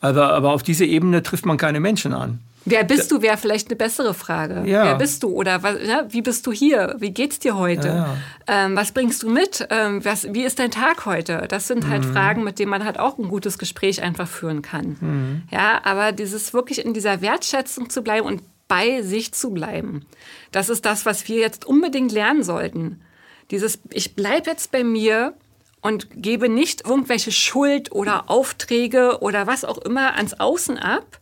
Aber, aber auf diese Ebene trifft man keine Menschen an. Wer bist du, wäre vielleicht eine bessere Frage. Ja. Wer bist du oder was, ja, wie bist du hier? Wie geht's dir heute? Ja, Ähm, was bringst du mit? Ähm, was, wie ist dein Tag heute? Das sind halt Mhm. Fragen, mit denen man halt auch ein gutes Gespräch einfach führen kann. Mhm. Ja, aber dieses wirklich in dieser Wertschätzung zu bleiben und bei sich zu bleiben, das ist das, was wir jetzt unbedingt lernen sollten. Dieses, ich bleibe jetzt bei mir und gebe nicht irgendwelche Schuld oder Aufträge oder was auch immer ans Außen ab,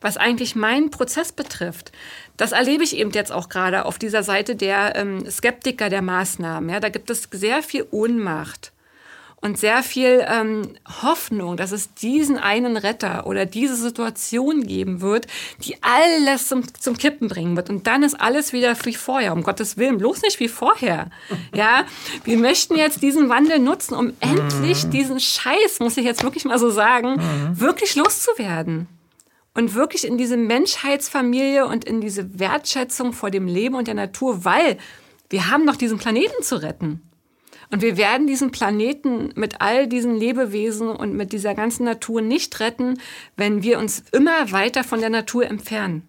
was eigentlich meinen Prozess betrifft. Das erlebe ich eben jetzt auch gerade auf dieser Seite der ähm, Skeptiker der Maßnahmen. Ja, da gibt es sehr viel Ohnmacht und sehr viel ähm, Hoffnung, dass es diesen einen Retter oder diese Situation geben wird, die alles zum, zum Kippen bringen wird. Und dann ist alles wieder wie vorher. Um Gottes Willen, bloß nicht wie vorher. Ja, wir möchten jetzt diesen Wandel nutzen, um endlich diesen Scheiß, muss ich jetzt wirklich mal so sagen, wirklich loszuwerden. Und wirklich in diese Menschheitsfamilie und in diese Wertschätzung vor dem Leben und der Natur, weil wir haben noch diesen Planeten zu retten. Und wir werden diesen Planeten mit all diesen Lebewesen und mit dieser ganzen Natur nicht retten, wenn wir uns immer weiter von der Natur entfernen.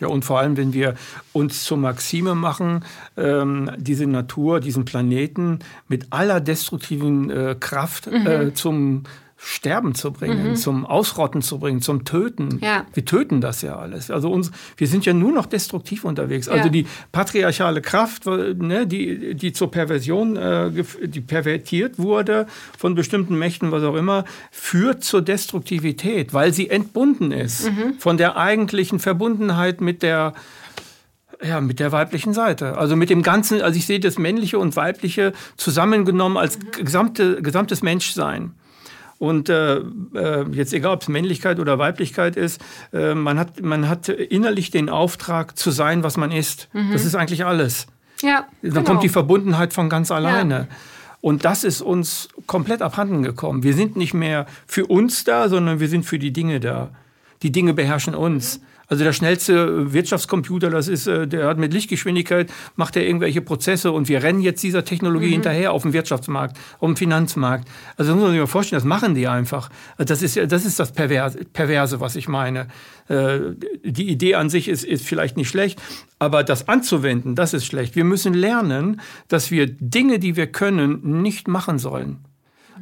Ja, und vor allem, wenn wir uns zur Maxime machen, ähm, diese Natur, diesen Planeten mit aller destruktiven äh, Kraft Mhm. äh, zum Sterben zu bringen, zum Ausrotten zu bringen, zum Töten. Ja. Wir töten das ja alles. Also uns, wir sind ja nur noch destruktiv unterwegs. Also Ja. die patriarchale Kraft, ne, die, die zur Perversion, äh, die pervertiert wurde von bestimmten Mächten, was auch immer, führt zur Destruktivität, weil sie entbunden ist von der eigentlichen Verbundenheit mit der ja, mit der weiblichen Seite. Also mit dem Ganzen, also ich sehe das Männliche und Weibliche zusammengenommen als gesamte, gesamtes Menschsein. Und äh, äh, jetzt egal, ob es Männlichkeit oder Weiblichkeit ist, äh, man, hat, man hat innerlich den Auftrag zu sein, was man ist. Das ist eigentlich alles. Ja, Dann genau. kommt die Verbundenheit von ganz alleine. Und das ist uns komplett abhanden gekommen. Wir sind nicht mehr für uns da, sondern wir sind für die Dinge da. Die Dinge beherrschen uns. Also der schnellste Wirtschaftscomputer, das ist, äh, der hat mit Lichtgeschwindigkeit, macht er irgendwelche Prozesse und wir rennen jetzt dieser Technologie mhm. hinterher auf dem Wirtschaftsmarkt, auf dem Finanzmarkt. Also das muss man sich mal vorstellen, das machen die einfach. Das ist, das ist das Perverse, Perverse was ich meine. Äh, die Idee an sich ist, ist vielleicht nicht schlecht, aber das anzuwenden, das ist schlecht. Wir müssen lernen, dass wir Dinge, die wir können, nicht machen sollen.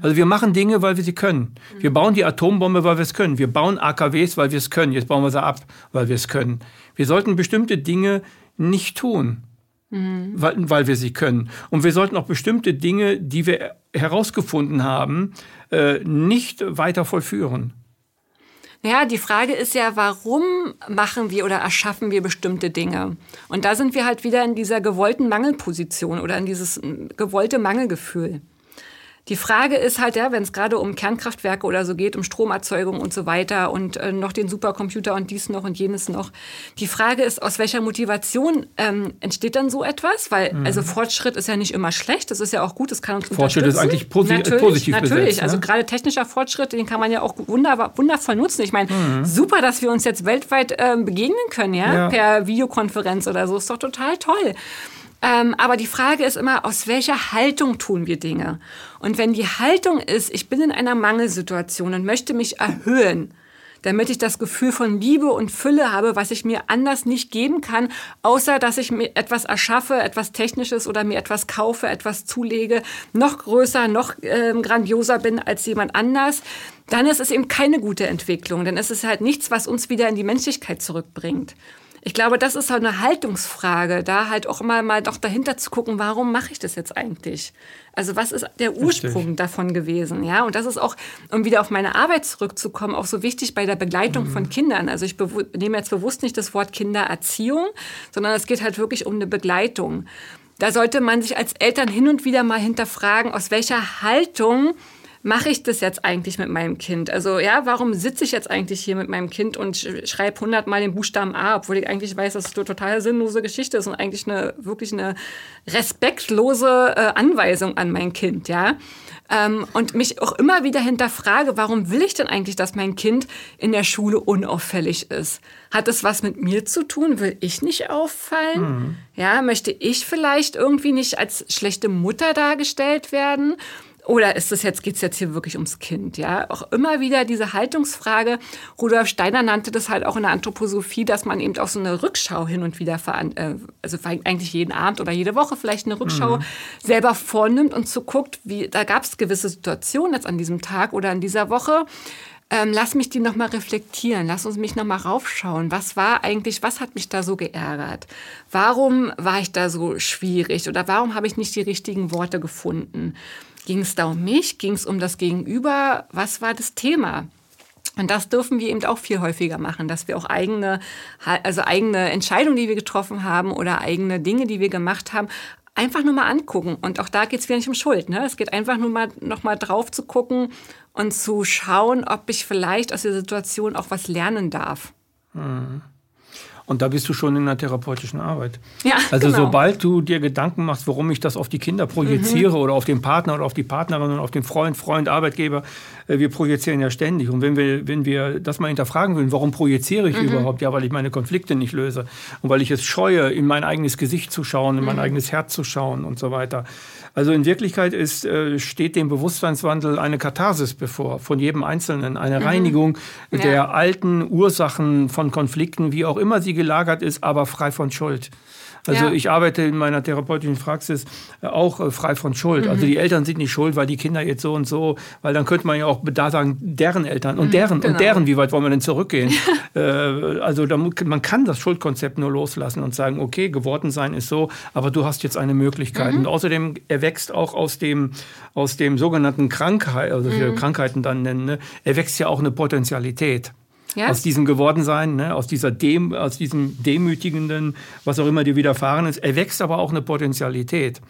Also wir machen Dinge, weil wir sie können. Wir bauen die Atombombe, weil wir es können. Wir bauen AKWs, weil wir es können. Jetzt bauen wir sie ab, weil wir es können. Wir sollten bestimmte Dinge nicht tun, mhm. weil, weil, wir sie können. Und wir sollten auch bestimmte Dinge, die wir herausgefunden haben, äh, nicht weiter vollführen. Ja, die Frage ist ja, warum machen wir oder erschaffen wir bestimmte Dinge? Und da sind wir halt wieder in dieser gewollten Mangelposition oder in dieses gewollte Mangelgefühl. Die Frage ist halt, ja, wenn es gerade um Kernkraftwerke oder so geht, um Stromerzeugung und so weiter und äh, noch den Supercomputer und dies noch und jenes noch. Die Frage ist, aus welcher Motivation ähm, entsteht dann so etwas? Weil mhm. also Fortschritt ist ja nicht immer schlecht, das ist ja auch gut, das kann uns Fortschritt ist eigentlich posi natürlich, positiv Natürlich, besetzt, ne? also gerade technischer Fortschritt, den kann man ja auch wunderbar, wundervoll nutzen. Ich meine, mhm. super, dass wir uns jetzt weltweit ähm, begegnen können, ja? ja, per Videokonferenz oder so, ist doch total toll. Ähm, aber die Frage ist immer, aus welcher Haltung tun wir Dinge? Und wenn die Haltung ist, ich bin in einer Mangelsituation und möchte mich erhöhen, damit ich das Gefühl von Liebe und Fülle habe, was ich mir anders nicht geben kann, außer dass ich mir etwas erschaffe, etwas Technisches oder mir etwas kaufe, etwas zulege, noch größer, noch äh, grandioser bin als jemand anders, dann ist es eben keine gute Entwicklung. Denn es ist halt nichts, was uns wieder in die Menschlichkeit zurückbringt ich glaube, das ist halt eine Haltungsfrage, da halt auch immer mal doch dahinter zu gucken, warum mache ich das jetzt eigentlich? Also was ist der Ursprung Richtig. davon gewesen? Ja, und das ist auch, um wieder auf meine Arbeit zurückzukommen, auch so wichtig bei der Begleitung mhm. von Kindern. Also ich nehme jetzt bewusst nicht das Wort Kindererziehung, sondern es geht halt wirklich um eine Begleitung. Da sollte man sich als Eltern hin und wieder mal hinterfragen, aus welcher Haltung mache ich das jetzt eigentlich mit meinem Kind? Also ja, warum sitze ich jetzt eigentlich hier mit meinem Kind und schreibe hundertmal den Buchstaben A, obwohl ich eigentlich weiß, dass es eine total sinnlose Geschichte ist und eigentlich eine wirklich eine respektlose äh, Anweisung an mein Kind, ja? Ähm, und mich auch immer wieder hinterfrage, warum will ich denn eigentlich, dass mein Kind in der Schule unauffällig ist? Hat es was mit mir zu tun? Will ich nicht auffallen? Mhm. Ja, möchte ich vielleicht irgendwie nicht als schlechte Mutter dargestellt werden? Oder ist es jetzt, geht es jetzt hier wirklich ums Kind? Ja, auch immer wieder diese Haltungsfrage. Rudolf Steiner nannte das halt auch in der Anthroposophie, dass man eben auch so eine Rückschau hin und wieder, äh, also eigentlich jeden Abend oder jede Woche vielleicht eine Rückschau mhm. selber vornimmt und zu guckt, wie, da gab es gewisse Situationen jetzt an diesem Tag oder in dieser Woche. Ähm, lass mich die nochmal reflektieren, lass uns mich nochmal raufschauen. Was war eigentlich, was hat mich da so geärgert? Warum war ich da so schwierig oder warum habe ich nicht die richtigen Worte gefunden? Ging es da um mich? Ging es um das Gegenüber? Was war das Thema? Und das dürfen wir eben auch viel häufiger machen, dass wir auch eigene, also eigene Entscheidungen, die wir getroffen haben oder eigene Dinge, die wir gemacht haben, einfach nur mal angucken. Und auch da geht es wieder nicht um Schuld. Ne? Es geht einfach nur mal noch mal drauf zu gucken und zu schauen, ob ich vielleicht aus der Situation auch was lernen darf. Mhm. Und da bist du schon in der therapeutischen Arbeit. Ja, also genau. sobald du dir Gedanken machst, warum ich das auf die Kinder projiziere mhm. oder auf den Partner oder auf die Partnerin oder auf den Freund, Freund, Arbeitgeber, äh, wir projizieren ja ständig. Und wenn wir, wenn wir das mal hinterfragen würden, warum projiziere ich mhm. überhaupt? Ja, weil ich meine Konflikte nicht löse und weil ich es scheue, in mein eigenes Gesicht zu schauen, in mein mhm. eigenes Herz zu schauen und so weiter. Also in Wirklichkeit ist, äh, steht dem Bewusstseinswandel eine Katharsis bevor, von jedem Einzelnen, eine mhm. Reinigung ja. der alten Ursachen von Konflikten, wie auch immer sie gelagert ist, aber frei von Schuld. Also ja. ich arbeite in meiner therapeutischen Praxis äh, auch äh, frei von Schuld. Mhm. Also die Eltern sind nicht schuld, weil die Kinder jetzt so und so, weil dann könnte man ja auch da sagen, deren Eltern und mhm, deren genau. und deren, wie weit wollen wir denn zurückgehen? äh, also da, man kann das Schuldkonzept nur loslassen und sagen, okay, geworden sein ist so, aber du hast jetzt eine Möglichkeit. Mhm. Und außerdem erwächst auch aus dem, aus dem sogenannten Krankheit, also mhm. Krankheiten dann nennen, ne, erwächst ja auch eine Potentialität ja? aus diesem Gewordensein, ne, aus, dieser Dem, aus diesem demütigenden, was auch immer dir widerfahren ist, erwächst aber auch eine Potentialität.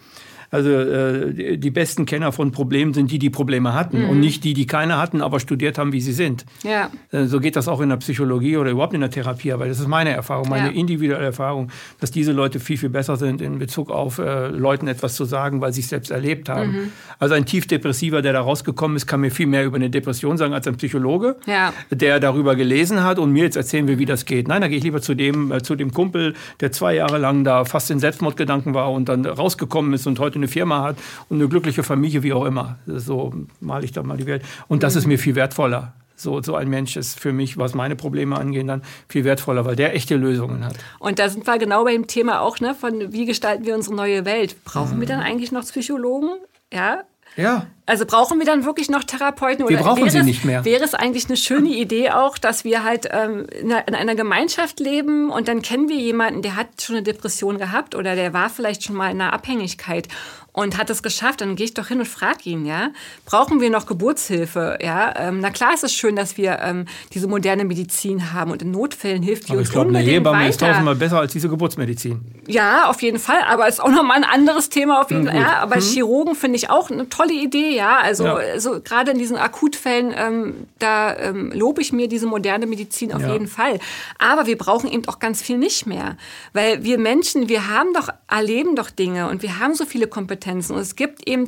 Also äh, die besten Kenner von Problemen sind die, die Probleme hatten mhm. und nicht die, die keine hatten, aber studiert haben, wie sie sind. Ja. Äh, so geht das auch in der Psychologie oder überhaupt in der Therapie, aber das ist meine Erfahrung, meine ja. individuelle Erfahrung, dass diese Leute viel, viel besser sind in Bezug auf äh, Leuten etwas zu sagen, weil sie es selbst erlebt haben. Mhm. Also ein Tiefdepressiver, der da rausgekommen ist, kann mir viel mehr über eine Depression sagen als ein Psychologe, ja. der darüber gelesen hat und mir jetzt erzählen will, wie das geht. Nein, da gehe ich lieber zu dem, äh, zu dem Kumpel, der zwei Jahre lang da fast in Selbstmordgedanken war und dann rausgekommen ist und heute eine Firma hat und eine glückliche Familie, wie auch immer. So male ich da mal die Welt. Und das ist mir viel wertvoller. So, so ein Mensch ist für mich, was meine Probleme angeht, dann viel wertvoller, weil der echte Lösungen hat. Und da sind wir genau bei dem Thema auch, ne, von wie gestalten wir unsere neue Welt. Brauchen mhm. wir dann eigentlich noch Psychologen? Ja, ja. Also brauchen wir dann wirklich noch Therapeuten? Wir brauchen sie es, nicht mehr. Wäre es eigentlich eine schöne Idee auch, dass wir halt ähm, in einer Gemeinschaft leben und dann kennen wir jemanden, der hat schon eine Depression gehabt oder der war vielleicht schon mal in einer Abhängigkeit und hat es geschafft, dann gehe ich doch hin und frage ihn, ja, brauchen wir noch Geburtshilfe? Ja, ähm, na klar ist es schön, dass wir ähm, diese moderne Medizin haben und in Notfällen hilft die aber uns ich glaube, eine Hebamme weiter. ist tausendmal besser als diese Geburtsmedizin. Ja, auf jeden Fall, aber ist auch nochmal ein anderes Thema auf jeden Fall. Ja, aber hm. Chirurgen finde ich auch eine tolle Idee, ja, also ja. so gerade in diesen Akutfällen, ähm, da ähm, lobe ich mir diese moderne Medizin auf ja. jeden Fall. Aber wir brauchen eben auch ganz viel nicht mehr, weil wir Menschen, wir haben doch erleben doch Dinge und wir haben so viele Kompetenzen Kompetenzen. Und es gibt eben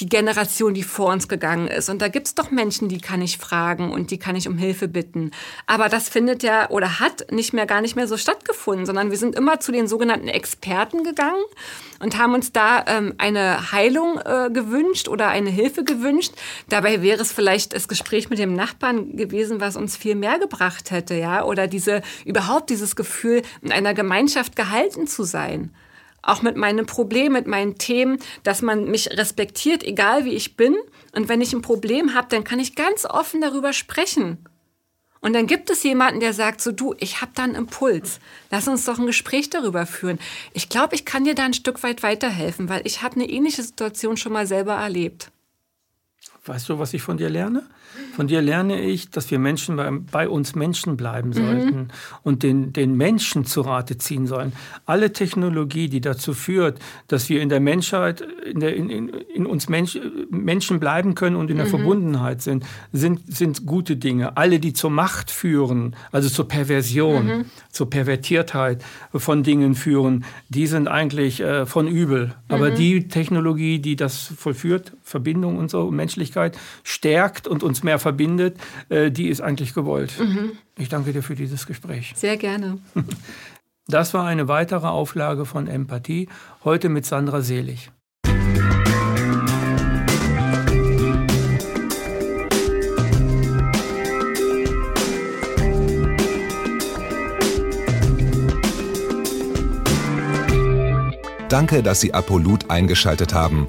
die Generation, die vor uns gegangen ist. Und da gibt es doch Menschen, die kann ich fragen und die kann ich um Hilfe bitten. Aber das findet ja oder hat nicht mehr gar nicht mehr so stattgefunden, sondern wir sind immer zu den sogenannten Experten gegangen und haben uns da ähm, eine Heilung äh, gewünscht oder eine Hilfe gewünscht. Dabei wäre es vielleicht das Gespräch mit dem Nachbarn gewesen, was uns viel mehr gebracht hätte, ja, oder diese überhaupt dieses Gefühl, in einer Gemeinschaft gehalten zu sein auch mit meinen Problemen, mit meinen Themen, dass man mich respektiert, egal wie ich bin. Und wenn ich ein Problem habe, dann kann ich ganz offen darüber sprechen. Und dann gibt es jemanden, der sagt so, du, ich habe da einen Impuls. Lass uns doch ein Gespräch darüber führen. Ich glaube, ich kann dir da ein Stück weit weiterhelfen, weil ich habe eine ähnliche Situation schon mal selber erlebt. Weißt du, was ich von dir lerne? Von dir lerne ich, dass wir Menschen bei, bei uns Menschen bleiben sollten mhm. und den, den Menschen zu Rate ziehen sollen. Alle Technologie, die dazu führt, dass wir in der Menschheit, in, der, in, in, in uns Mensch, Menschen bleiben können und in der mhm. Verbundenheit sind, sind, sind gute Dinge. Alle, die zur Macht führen, also zur Perversion, mhm. zur Pervertiertheit von Dingen führen, die sind eigentlich äh, von übel. Aber mhm. die Technologie, die das vollführt, Verbindung und so, Menschlichkeit, stärkt und uns mehr verbindet, äh, die ist eigentlich gewollt. Mhm. Ich danke dir für dieses Gespräch. Sehr gerne. Das war eine weitere Auflage von Empathie, heute mit Sandra Selig. Danke, dass Sie Apolut eingeschaltet haben.